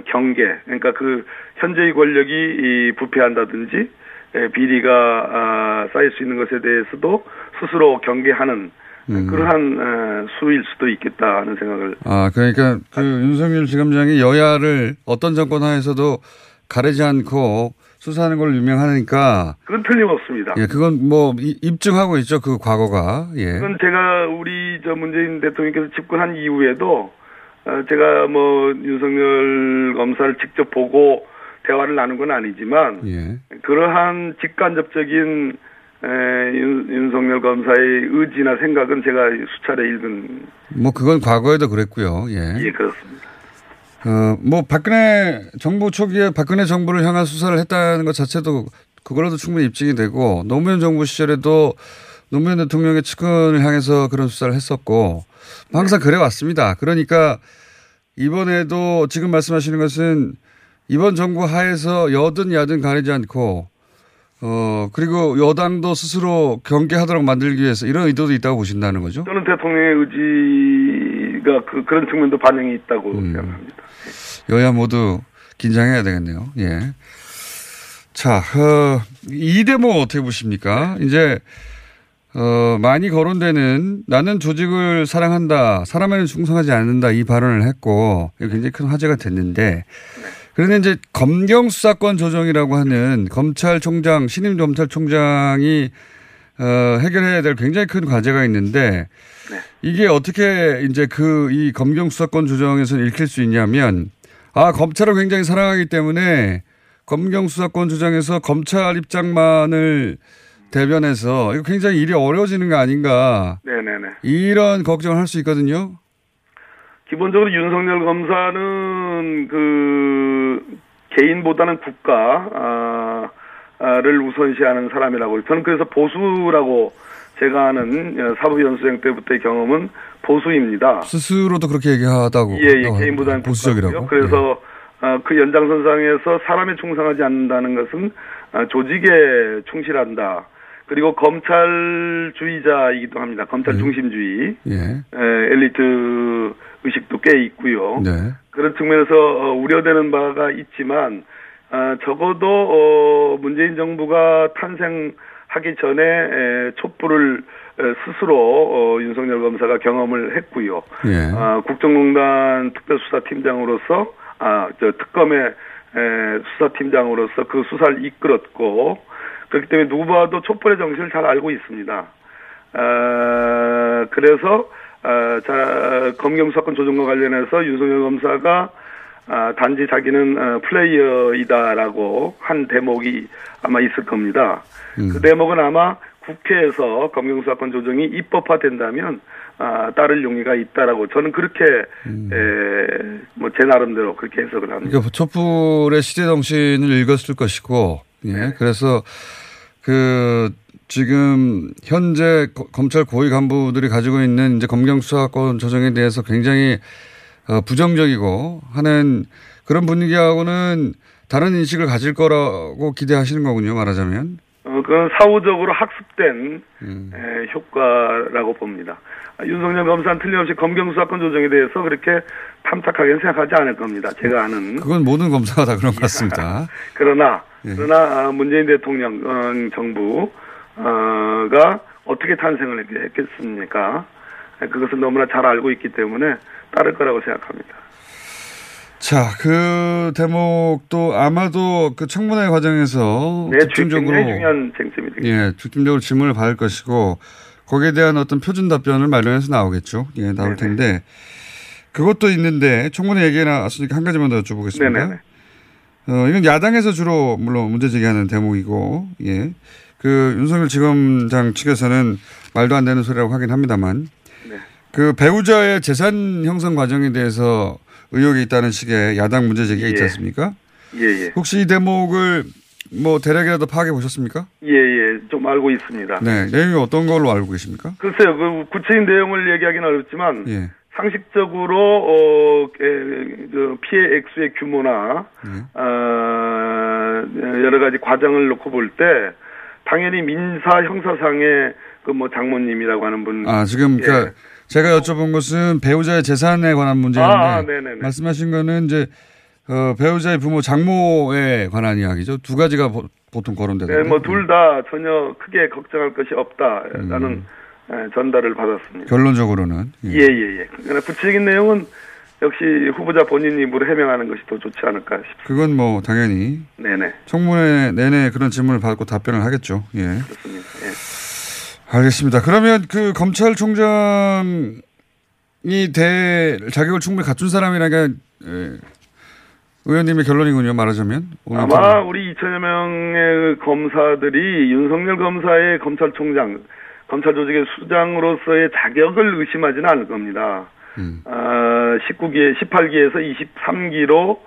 경계, 그러니까 그 현재의 권력이 이 부패한다든지 에, 비리가 아, 쌓일 수 있는 것에 대해서도 스스로 경계하는 그러한 에, 수일 수도 있겠다 하는 생각을 아, 그러니까 그 윤석열 지검장이 여야를 어떤 정권 하에서도 가리지 않고 수사하는 걸로 유명하니까 그건 틀림없습니다. 예, 그건 뭐 이- 입증하고 있죠. 그 과거가. 예. 그건 제가 우리 저 문재인 대통령께서 집권한 이후에도 어, 제가 뭐 윤석열 검사를 직접 보고 대화를 나눈 건 아니지만 예. 그러한 직간접적인 에, 윤, 윤석열 검사의 의지나 생각은 제가 수차례 읽은 뭐 그건 과거에도 그랬고요. 예. 예 그렇습니다. 어, 뭐 박근혜 정부 초기에 박근혜 정부를 향한 수사를 했다는 것 자체도 그걸로도 충분히 입증이 되고 노무현 정부 시절에도 노무현 대통령의 측근을 향해서 그런 수사를 했었고 항상 그래 왔습니다. 그러니까 이번에도 지금 말씀하시는 것은 이번 정부 하에서 여든 야든 가리지 않고 어 그리고 여당도 스스로 경계하도록 만들기 위해서 이런 의도도 있다고 보신다는 거죠. 저는 대통령의 의지가 그, 그런 측면도 반영이 있다고 음. 생각합니다. 여야 모두 긴장해야 되겠네요. 예. 자, 어, 이 대목 어떻게 보십니까? 이제, 어, 많이 거론되는 나는 조직을 사랑한다, 사람에는 충성하지 않는다 이 발언을 했고, 굉장히 큰 화제가 됐는데, 그런데 이제 검경 수사권 조정이라고 하는 검찰총장, 신임 검찰총장이 어, 해결해야 될 굉장히 큰 과제가 있는데, 이게 어떻게 이제 그 이 검경 수사권 조정에서 읽힐 수 있냐면, 아, 검찰을 굉장히 사랑하기 때문에 검경 수사권 조정에서 검찰 입장만을 대변해서 이거 굉장히 일이 어려워지는 거 아닌가. 네네네. 이런 걱정을 할 수 있거든요. 기본적으로 윤석열 검사는 그 개인보다는 국가를 우선시하는 사람이라고 저는 그래서 보수라고 제가 아는 어, 사법연수생 때부터의 경험은 보수입니다. 스스로도 그렇게 얘기하다고. 예, 예 개인보다는 어, 보수적이라고. 국가고요. 그래서 어, 그 연장선상에서 사람에 충성하지 않는다는 것은 어, 조직에 충실한다. 그리고 검찰주의자이기도 합니다. 검찰 중심주의. 예. 에, 엘리트 의식도 꽤 있고요. 네. 그런 측면에서 어, 우려되는 바가 있지만 아, 적어도 어, 문재인 정부가 탄생하기 전에 에, 촛불을 에, 스스로 어, 윤석열 검사가 경험을 했고요. 예. 아, 국정농단 특별수사팀장으로서 아, 저 특검의 에, 수사팀장으로서 그 수사를 이끌었고 그렇기 때문에 누구 봐도 촛불의 정신을 잘 알고 있습니다. 아, 그래서 아, 자, 검경 수사권 조정과 관련해서 윤석열 검사가 아, 단지 자기는 어, 플레이어이다라고 한 대목이 아마 있을 겁니다. 그 대목은 아마 국회에서 검경 수사권 조정이 입법화된다면 아, 따를 용의가 있다라고 저는 그렇게 에, 뭐제 나름대로 그렇게 해석을 합니다. 그러니까 촛불의 시대 정신을 읽었을 것이고, 예. 네. 그래서 그 지금 현재 거- 검찰 고위 간부들이 가지고 있는 이제 검경 수사권 조정에 대해서 굉장히 어, 부정적이고 하는 그런 분위기하고는 다른 인식을 가질 거라고 기대하시는 거군요, 말하자면. 어, 그건 사후적으로 학습된 음. 에, 효과라고 봅니다. 아, 윤석열 검사는 틀림없이 검경 수사권 조정에 대해서 그렇게 탐탁하게 생각하지 않을 겁니다. 제가 아는. 그건 모든 검사가 다 그런 것 같습니다. *laughs* 그러나 예. 그러나 아, 문재인 대통령 어, 정부 가 어떻게 탄생을 했- 했겠습니까? 그것을 너무나 잘 알고 있기 때문에 따를 거라고 생각합니다. 자, 그 대목도 아마도 그 청문회 과정에서 네, 주- 집중적으로 중요한 쟁점이. 예, 집중적으로 질문을 받을 것이고 거기에 대한 어떤 표준 답변을 마련해서 나오겠죠. 예, 나올 텐데 그것도 있는데 청문회 얘기가 나왔으니까 한 가지만 더 여쭤보겠습니다. 네네네. 어, 이건 야당에서 주로 물론 문제 제기하는 대목이고, 예. 그 윤석열 지검장 측에서는 말도 안 되는 소리라고 하긴 합니다만, 네. 그 배우자의 재산 형성 과정에 대해서 의혹이 있다는 식의 야당 문제 제기가 있지 예. 않습니까? 예, 예. 혹시 이 대목을 뭐 대략이라도 파악해 보셨습니까? 예, 예. 좀 알고 있습니다. 네. 내용이 어떤 걸로 알고 계십니까? 글쎄요, 그 구체적인 내용을 얘기하기는 어렵지만 예. 상식적으로 어, 에, 저 피해 액수의 규모나 어, 여러 가지 과정을 놓고 볼 때 당연히 민사 형사상의 그 뭐 장모님이라고 하는 분 아, 지금 예. 그러니까 제가 여쭤본 것은 배우자의 재산에 관한 문제인데 아, 네네네. 말씀하신 거는 이제 어, 배우자의 부모 장모에 관한 이야기죠. 두 가지가 보, 통 거론되던데. 네, 뭐둘 다 전혀 크게 걱정할 것이 없다라는 음. 에, 전달을 받았습니다. 결론적으로는 예. 예, 예, 예. 그러나 구체적인 내용은 역시 후보자 본인 입으로 해명하는 것이 더 좋지 않을까 싶습니다. 그건 뭐 당연히 네네. 청문회 내내 그런 질문을 받고 답변을 하겠죠. 예. 그렇습니다. 예. 알겠습니다. 그러면 그 검찰총장이 될 자격을 충분히 갖춘 사람이라는 게 예, 의원님의 결론이군요. 말하자면 아마 우리 2천여 명의 검사들이 윤석열 검사의 검찰총장, 검찰 조직의 수장으로서의 자격을 의심하지는 않을 겁니다. 아, 19기, 18기에서 23기로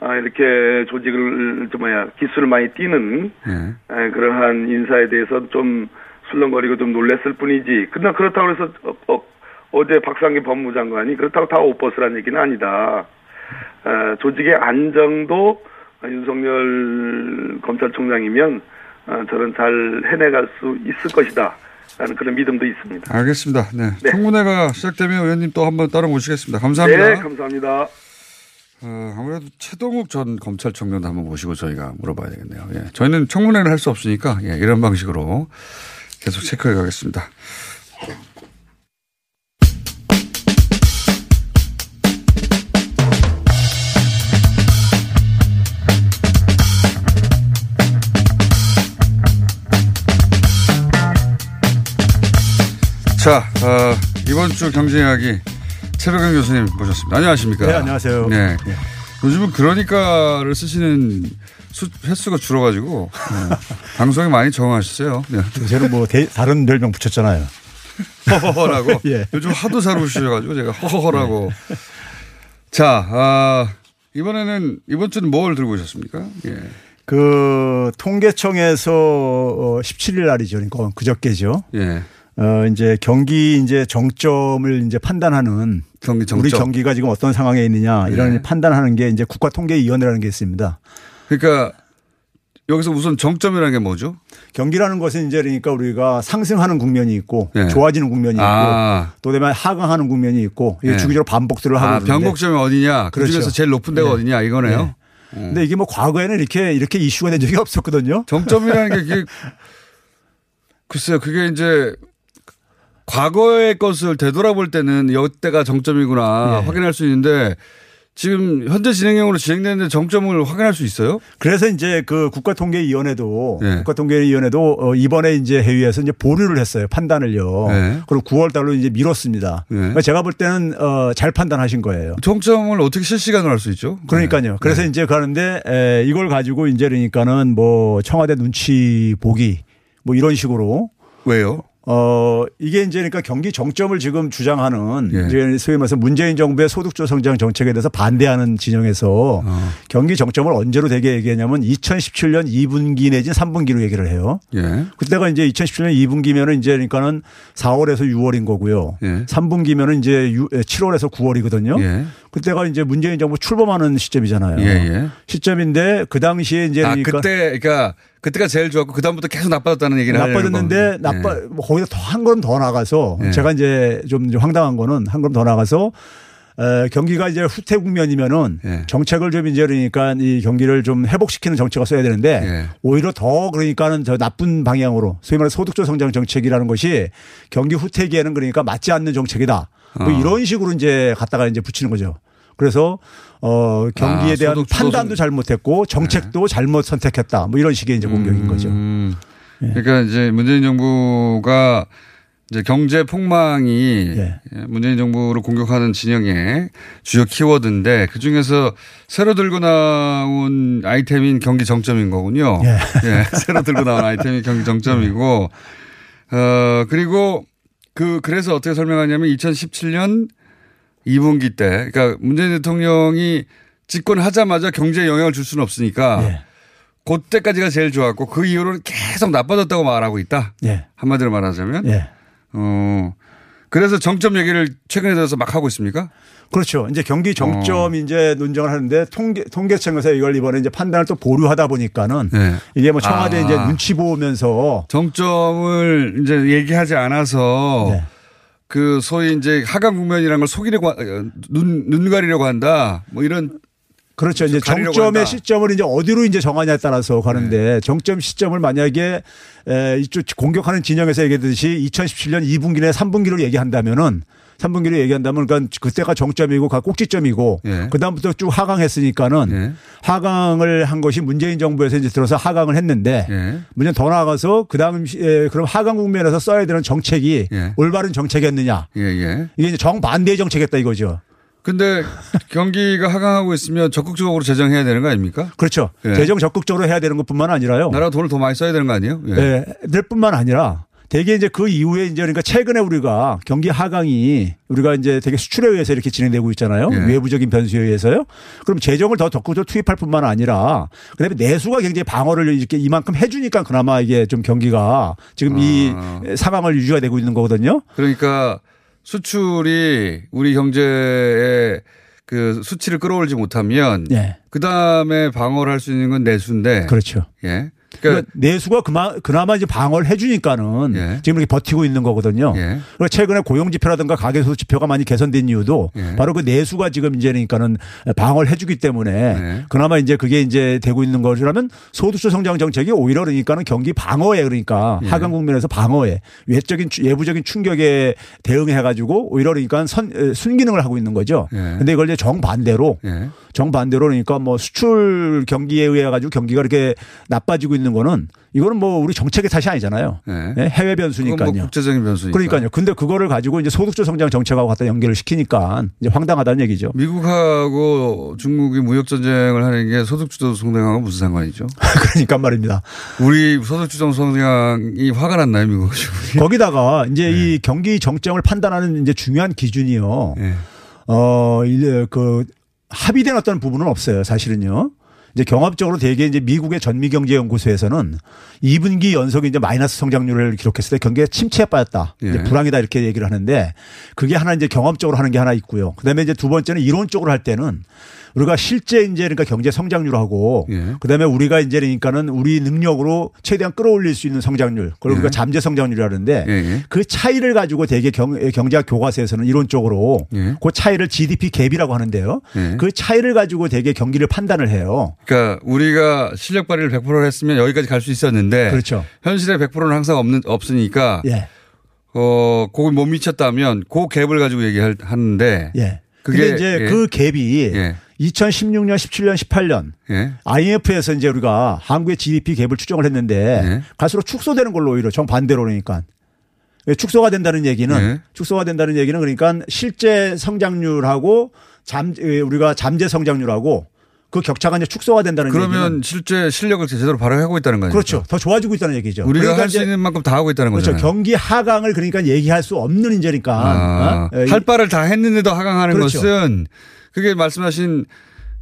아, 이렇게 조직을 좀 뭐야 기술을 많이 띄는 예. 에, 그러한 인사에 대해서 좀 술렁거리고 좀 놀랬을 뿐이지. 그러나 그렇다고 해서 어, 제 박상기 법무장관이 그렇다고 다옷 벗으란 얘기는 아니다. 어, 조직의 안정도 윤석열 검찰총장이면 어, 저는 잘 해내갈 수 있을 것이다. 라는 그런 믿음도 있습니다. 알겠습니다. 네. 네. 청문회가 시작되면 의원님 또 한번 따로 모시겠습니다. 감사합니다. 네, 감사합니다. 어, 아무래도 최동욱 전 검찰총장도 한번 모시고 저희가 물어봐야 되겠네요. 예. 저희는 청문회를 할 수 없으니까 예, 이런 방식으로 계속 체크해 가겠습니다. 자, 어, 이번 주 경제 이야기 최백영 교수님 모셨습니다. 안녕하십니까? 네, 안녕하세요. 네. 요즘은 그러니까를 쓰시는 수, 횟수가 줄어가지고 네. *laughs* 방송에 많이 적응하셨어요. 네. 요새는 뭐 대- 다른 별명 붙였잖아요. *laughs* 허허허라고. *laughs* 예. 요즘 하도 잘 웃으셔가지고 제가 허허허라고. 자, 아, 이번에는 이번 주는 뭘 들고 오셨습니까? 예. 그 통계청에서 어, 17일 날이죠. 그러니까 그저께죠. 예. 어 이제 경기 이제 정점을 이제 판단하는 경기 정점. 우리 경기가 지금 어떤 상황에 있느냐 이런 네. 판단하는 게 이제 국가통계위원회라는 게 있습니다. 그러니까 여기서 우선 정점이라는 게 뭐죠? 경기라는 것은 이제 그러니까 우리가 상승하는 국면이 있고 네. 좋아지는 국면이 있고 아. 또 그다음에 하강하는 국면이 있고 이게 네. 주기적으로 반복들을 하고 아, 변곡점이 어디냐? 그 중에서 그렇죠. 제일 높은 데가 네. 어디냐 이거네요. 네. 음. 근데 이게 뭐 과거에는 이렇게 이렇게 이슈가 된 적이 없었거든요. 정점이라는 게 *laughs* 글쎄요. 그게 이제 과거의 것을 되돌아볼 때는 이때가 정점이구나 예. 확인할 수 있는데 지금 현재 진행형으로 진행되는데 정점을 확인할 수 있어요? 그래서 이제 그 국가통계위원회도 네. 국가통계위원회도 어, 이번에 이제 회의에서 이제 보류를 했어요 판단을요. 네. 그리고 9월 달로 이제 미뤘습니다. 네. 그러니까 제가 볼 때는 어, 잘 판단하신 거예요. 정점을 어떻게 실시간으로 할 수 있죠? 그러니까요. 네. 그래서 이제 가는데 에, 이걸 가지고 이제 그러니까는 뭐 청와대 눈치 보기 뭐 이런 식으로 왜요? 어, 이게 이제 그러니까 경기 정점을 지금 주장하는 예. 이제 소위 말해서 문재인 정부의 소득주 성장 정책에 대해서 반대하는 진영에서 어. 경기 정점을 언제로 되게 얘기하냐면 2017년 2분기 내진 3분기로 얘기를 해요. 예. 그때가 이제 2017년 2분기면은 이제 그러니까는 4월에서 6월인 거고요. 예. 3분기면은 이제 7월에서 9월이거든요. 예. 그때가 이제 문재인 정부 출범하는 시점이잖아요. 예예. 예. 시점인데 그 당시에 이제 아, 그러니까 그때 그러니까 그때가 제일 좋았고 그다음부터 계속 나빠졌다는 얘기를 나빠졌는데 나빠 네. 뭐 거기다 더한 걸음 더 나가서 네. 제가 이제 좀 황당한 거는 한 걸음 더 나가서 에, 경기가 이제 후퇴 국면이면은 네. 정책을 좀 이제 그러니까 이 경기를 좀 회복시키는 정책을 써야 되는데 네. 오히려 더 그러니까는 저 나쁜 방향으로 소위 말해 소득적 성장 정책이라는 것이 경기 후퇴기에는 그러니까 맞지 않는 정책이다. 뭐 어. 이런 식으로 이제 갖다가 이제 붙이는 거죠. 그래서 어 경기에 아, 대한 판단도 잘못했고 정책도 네. 잘못 선택했다. 뭐 이런 식의 이제 공격인 음. 거죠. 네. 그러니까 이제 문재인 정부가 이제 경제 폭망이 네. 문재인 정부를 공격하는 진영의 주요 키워드인데 그 중에서 새로 들고 나온 아이템인 경기 정점인 거군요. 예. 예. *laughs* 새로 들고 나온 아이템이 경기 정점이고 어 그리고 그 그래서 어떻게 설명하냐면 2017년 2분기 때, 그러니까 문재인 대통령이 집권하자마자 경제에 영향을 줄 수는 없으니까 네. 그때까지가 제일 좋았고 그 이후로는 계속 나빠졌다고 말하고 있다. 네. 한마디로 말하자면. 네. 어. 그래서 정점 얘기를 최근에 들어서 막 하고 있습니까? 그렇죠. 이제 경기 정점 어. 이제 논쟁을 하는데 통계 통계청에서 이걸 이번에 이제 판단을 또 보류하다 보니까는 네. 이게 뭐 청와대 아. 이제 눈치 보면서 정점을 이제 얘기하지 않아서 네. 그 소위 이제 하강 국면이라는 걸 속이려고 눈, 눈 가리려고 한다. 뭐 이런 그렇죠. 이제 정점의. 시점을 이제 어디로 이제 정하냐에 따라서 가는데 네. 정점 시점을 만약에 에, 이쪽 공격하는 진영에서 얘기했듯이 2017년 2분기 내 3분기를 얘기한다면은 3분기를 얘기한다면 그러니까 그때가 정점이고 각 꼭지점이고 예. 그다음부터 쭉 하강했으니까는 예. 하강을 한 것이 문재인 정부에서 이제 들어서 하강을 했는데 예. 문제 더 나아가서 그다음 에 그럼 하강 국면에서 써야 되는 정책이 예. 올바른 정책이었느냐. 예, 예. 이게 이제 정반대의 정책이었다 이거죠. 근데 경기가 하강하고 있으면 적극적으로 재정해야 되는 거 아닙니까? 그렇죠. 재정 적극적으로 해야 되는 것 뿐만 아니라요. 나라 돈을 더 많이 써야 되는 거 아니에요? 예. 네. 될 뿐만 아니라 대개 이제 그 이후에 이제 그러니까 최근에 우리가 경기 하강이 우리가 이제 되게 수출에 의해서 이렇게 진행되고 있잖아요. 예. 외부적인 변수에 의해서요. 그럼 재정을 더 적극적으로 투입할 뿐만 아니라 그다음에 내수가 굉장히 방어를 이렇게 이만큼 해주니까 그나마 이게 좀 경기가 지금 아. 이 상황을 유지가 되고 있는 거거든요. 그러니까 수출이 우리 경제에 그 수치를 끌어올지 못하면 예. 그 다음에 방어를 할 수 있는 건 내수인데 그렇죠. 예. 그러니까 내수가 그마, 그나마 이제 방어를 해주니까는 예. 지금 이렇게 버티고 있는 거거든요. 예. 그리고 최근에 고용 지표라든가 가계소득 지표가 많이 개선된 이유도 예. 바로 그 내수가 지금 이제니까는 방어를 해주기 때문에 예. 그나마 이제 그게 이제 되고 있는 것이라면 소득주 성장 정책이 오히려 그러니까는 경기 방어에 그러니까 예. 하강 국면에서 방어에 외적인 외부적인 충격에 대응해 가지고 오히려 그러니까 선, 순기능을 하고 있는 거죠. 그런데 예. 이걸 이제 정반대로 정반대로 그러니까 뭐 수출 경기에 의해 가지고 경기가 이렇게 나빠지고 있는 거는 이거는 뭐 우리 정책의 탓이 아니잖아요. 네. 네 해외 변수니까요. 뭐 국제적인 변수니까. 그러니까요. 근데 그거를 가지고 이제 소득주 성장 정책하고 갖다 연결을 시키니까 이제 황당하다는 얘기죠. 미국하고 중국이 무역 전쟁을 하는 게 소득주도 성장하고 무슨 상관이죠? *laughs* 그러니까 말입니다. 우리 소득주도 성장이 화가 났나요, 미국? 거기다가 이제 네. 이 경기 정점을 판단하는 이제 중요한 기준이요. 네. 어, 이제 그 합의된 어떤 부분은 없어요. 사실은요. 이제 경합적으로 대개 이제 미국의 전미경제연구소에서는 2분기 연속 이제 마이너스 성장률을 기록했을 때 경기가 침체에 빠졌다. 예. 불황이다 이렇게 얘기를 하는데 그게 하나 이제 경험적으로 하는 게 하나 있고요. 그다음에 이제 두 번째는 이론적으로 할 때는 우리가 실제 이제 그러니까 경제 성장률하고 예. 그다음에 우리가 이제 그러니까는 우리 능력으로 최대한 끌어올릴 수 있는 성장률 그걸 우리가 예. 잠재 성장률이라는데 예, 예. 그 차이를 가지고 대개 경, 경제학 교과서에서는 이론적으로 예. 그 차이를 GDP 갭이라고 하는데요. 예. 그 차이를 가지고 대개 경기를 판단을 해요. 그러니까 우리가 실력 발휘를 100% 했으면 여기까지 갈 수 있었는데 그렇죠. 현실에 100%는 항상 없는 없으니까 예. 어, 그걸 못 미쳤다면 그 갭을 가지고 얘기하는데 예. 그게 이제 예. 그 갭이 예. 2016년, 17년, 18년 예. IMF에서 이제 우리가 한국의 GDP 갭을 추정을 했는데 예. 갈수록 축소되는 걸로 오히려 정반대로 그러니까 축소가 된다는 얘기는 예. 축소가 된다는 얘기는 그러니까 실제 성장률하고 잠 우리가 잠재 성장률하고 그 격차가 이제 축소가 된다는 그러면 실제 실력을 제대로 발휘하고 있다는 거죠. 그렇죠. 더 좋아지고 있다는 얘기죠. 우리가 그러니까 할수 있는 만큼 다 하고 있다는 거죠. 그렇죠. 경기 하강을 그러니까 얘기할 수 없는 인재니까 아, 어? 할 바를 다 했는데도 하강하는 그렇죠. 것은 그게 말씀하신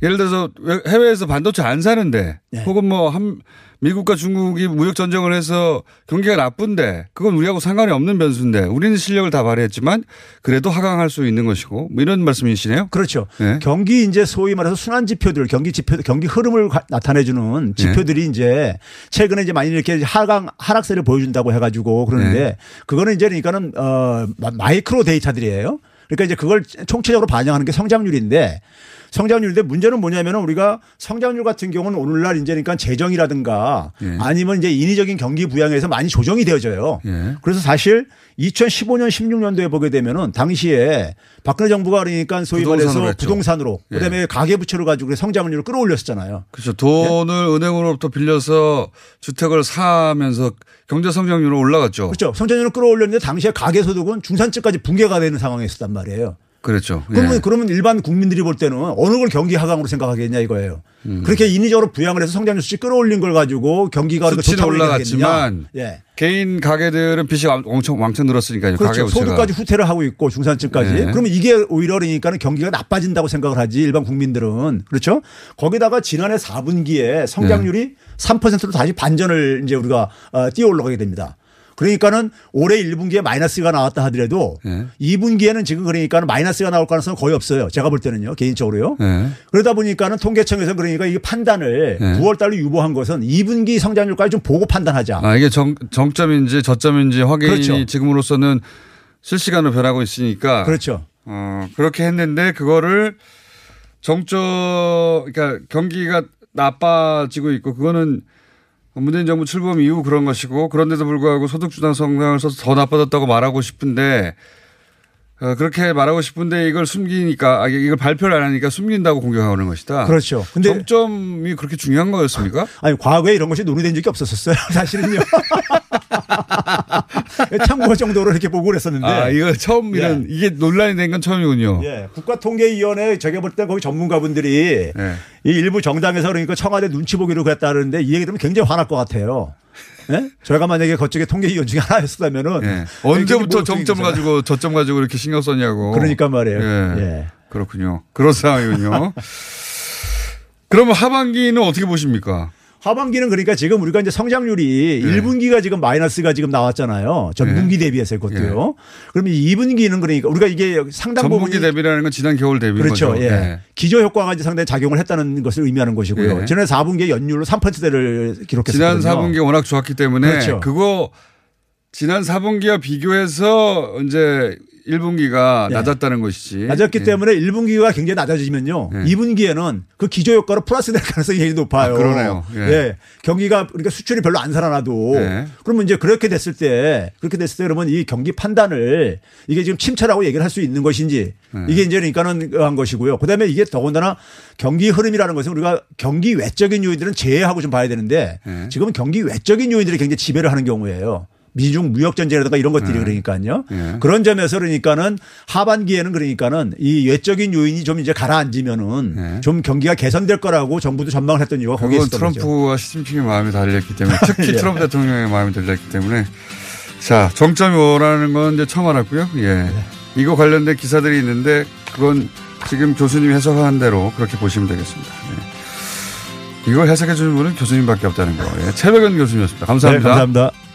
예를 들어서 해외에서 반도체 안 사는데 네. 혹은 뭐 한 미국과 중국이 무역 전쟁을 해서 경기가 나쁜데 그건 우리하고 상관이 없는 변수인데 우리는 실력을 다 발휘했지만 그래도 하강할 수 있는 것이고 뭐 이런 말씀이시네요. 그렇죠. 네. 경기 이제 소위 말해서 순환 지표들 경기 지표 경기 흐름을 나타내 주는 지표들이 네. 이제 최근에 이제 많이 이렇게 하강 하락세를 보여준다고 해가지고 그러는데 네. 그거는 이제 그러니까는 어 마이크로 데이터들이에요. 그러니까 이제 그걸 총체적으로 반영하는 게 성장률인데 성장률인데 문제는 뭐냐면은 우리가 성장률 같은 경우는 오늘날 이제 그러니까 재정이라든가 예. 아니면 이제 인위적인 경기 부양에서 많이 조정이 되어져요. 예. 그래서 사실 2015년 16년도에 보게 되면은 당시에 박근혜 정부가 그러니까 소위 부동산으로 말해서 했죠. 부동산으로 예. 그다음에 예. 가계 부채를 가지고 성장률을 끌어올렸었잖아요. 그렇죠. 돈을 예? 은행으로부터 빌려서 주택을 사면서 경제 성장률은 올라갔죠. 그렇죠. 성장률을 끌어올렸는데 당시에 가계 소득은 중산층까지 붕괴가 되는 상황이었단 말이에요. 그렇죠. 그러면 예. 그러면 일반 국민들이 볼 때는 어느 걸 경기 하강으로 생각하겠냐 이거예요. 음. 그렇게 인위적으로 부양을 해서 성장률 수치 끌어올린 걸 가지고 경기가 수치는 올라갔지만 예. 개인 가게들은 빚이 엄청 왕창 늘었으니까요. 그렇죠. 소득까지 후퇴를 하고 있고 중산층까지. 예. 그러면 이게 오히려 그러니까는 경기가 나빠진다고 생각을 하지 일반 국민들은 그렇죠. 거기다가 지난해 4분기에 성장률이 예. 3%로 다시 반전을 이제 우리가 어, 뛰어 올라가게 됩니다. 그러니까는 올해 1분기에 마이너스가 나왔다 하더라도 네. 2분기에는 지금 그러니까는 마이너스가 나올 가능성은 거의 없어요. 제가 볼 때는요. 개인적으로요. 네. 그러다 보니까는 통계청에서 그러니까 이 판단을 네. 9월 달로 유보한 것은 2분기 성장률까지 좀 보고 판단하자. 아, 이게 정, 정점인지 저점인지 확인이 그렇죠. 지금으로서는 실시간으로 변하고 있으니까. 그렇죠. 어, 그렇게 했는데 그거를 정적 그러니까 경기가 나빠지고 있고 그거는 문재인 정부 출범 이후 그런 것이고 그런데도 불구하고 소득주당 성장을 써서 더 나빠졌다고 말하고 싶은데 어, 그렇게 말하고 싶은데 이걸 숨기니까 아, 이걸 발표를 안 하니까 숨긴다고 공격하는 것이다. 그렇죠. 근데 정점이 그렇게 중요한 거였습니까? 아니 과거에 이런 것이 논의된 적이 없었었어요. *laughs* 사실은요. *laughs* 참고 정도로 이렇게 보고 그랬었는데. 아 이거 처음 이런 예. 이게 논란이 된 건 처음이군요. 예. 국가통계위원회 제가 볼 때 거기 전문가분들이 예. 이 일부 정당에서 그러니까 청와대 눈치 보기로 그랬다는데 이 얘기 들으면 굉장히 화날 것 같아요. 예? 저희가 만약에 그쪽에 통계위원 중에 하나였다면은 예. 언제부터 정점 가지고 저점 가지고 이렇게 신경 썼냐고. 그러니까 말이에요. 예. 예. 그렇군요. 그런 상황이군요. 그러면 하반기는 어떻게 보십니까? 하반기는 그러니까 지금 우리가 이제 성장률이 네. 1분기가 지금 마이너스가 지금 나왔잖아요. 전분기 네. 대비해서 그것도요. 네. 그러면 2분기는 그러니까 우리가 이게 상당 부분 전분기 대비라는 건 지난 겨울 대비 그렇죠. 거죠. 예. 네. 기저 효과가 이제 상당히 작용을 했다는 것을 의미하는 것이고요. 네. 지난 4분기에 연율로 3%대를 기록했어요. 지난 4분기 워낙 좋았기 때문에 그렇죠. 그거 지난 4분기와 비교해서 이제 1분기가 네. 낮았다는 것이지. 낮았기 네. 때문에 1분기가 굉장히 낮아지면요. 네. 2분기에는 그 기저 효과로 플러스 될 가능성이 굉장히 높아요. 아, 그러네요. 예. 예. 경기가 그러니까 수출이 별로 안 살아나도 네. 그러면 이제 그렇게 됐을 때 그렇게 됐을 때 그러면 이 경기 판단을 이게 지금 침체라고 얘기를 할 수 있는 것인지 네. 이게 이제 그러니까는 한 것이고요. 그다음에 이게 더군다나 경기 흐름이라는 것은 우리가 경기 외적인 요인들은 제외하고 좀 봐야 되는데 네. 지금은 경기 외적인 요인들이 굉장히 지배를 하는 경우예요. 미중 무역 전쟁이라든가 이런 것들이 네. 그러니까요. 네. 그런 점에서 그러니까는 하반기에는 그러니까는 이 외적인 요인이 좀 이제 가라앉으면은 네. 좀 경기가 개선될 거라고 정부도 전망을 했던 이유가 거기에 있었던 트럼프와 시진핑의 마음이 달렸기 때문에 *laughs* 특히 예. 트럼프 대통령의 마음이 달렸기 때문에 자 정점이 뭐라는 건 이제 처음 알았고요. 예. 네. 이거 관련된 기사들이 있는데 그건 지금 교수님이 해석한 대로 그렇게 보시면 되겠습니다. 예. 이걸 해석해 주는 분은 교수님밖에 없다는 거. 예. 최백은 교수님이었습니다. 감사합니다. 네, 감사합니다.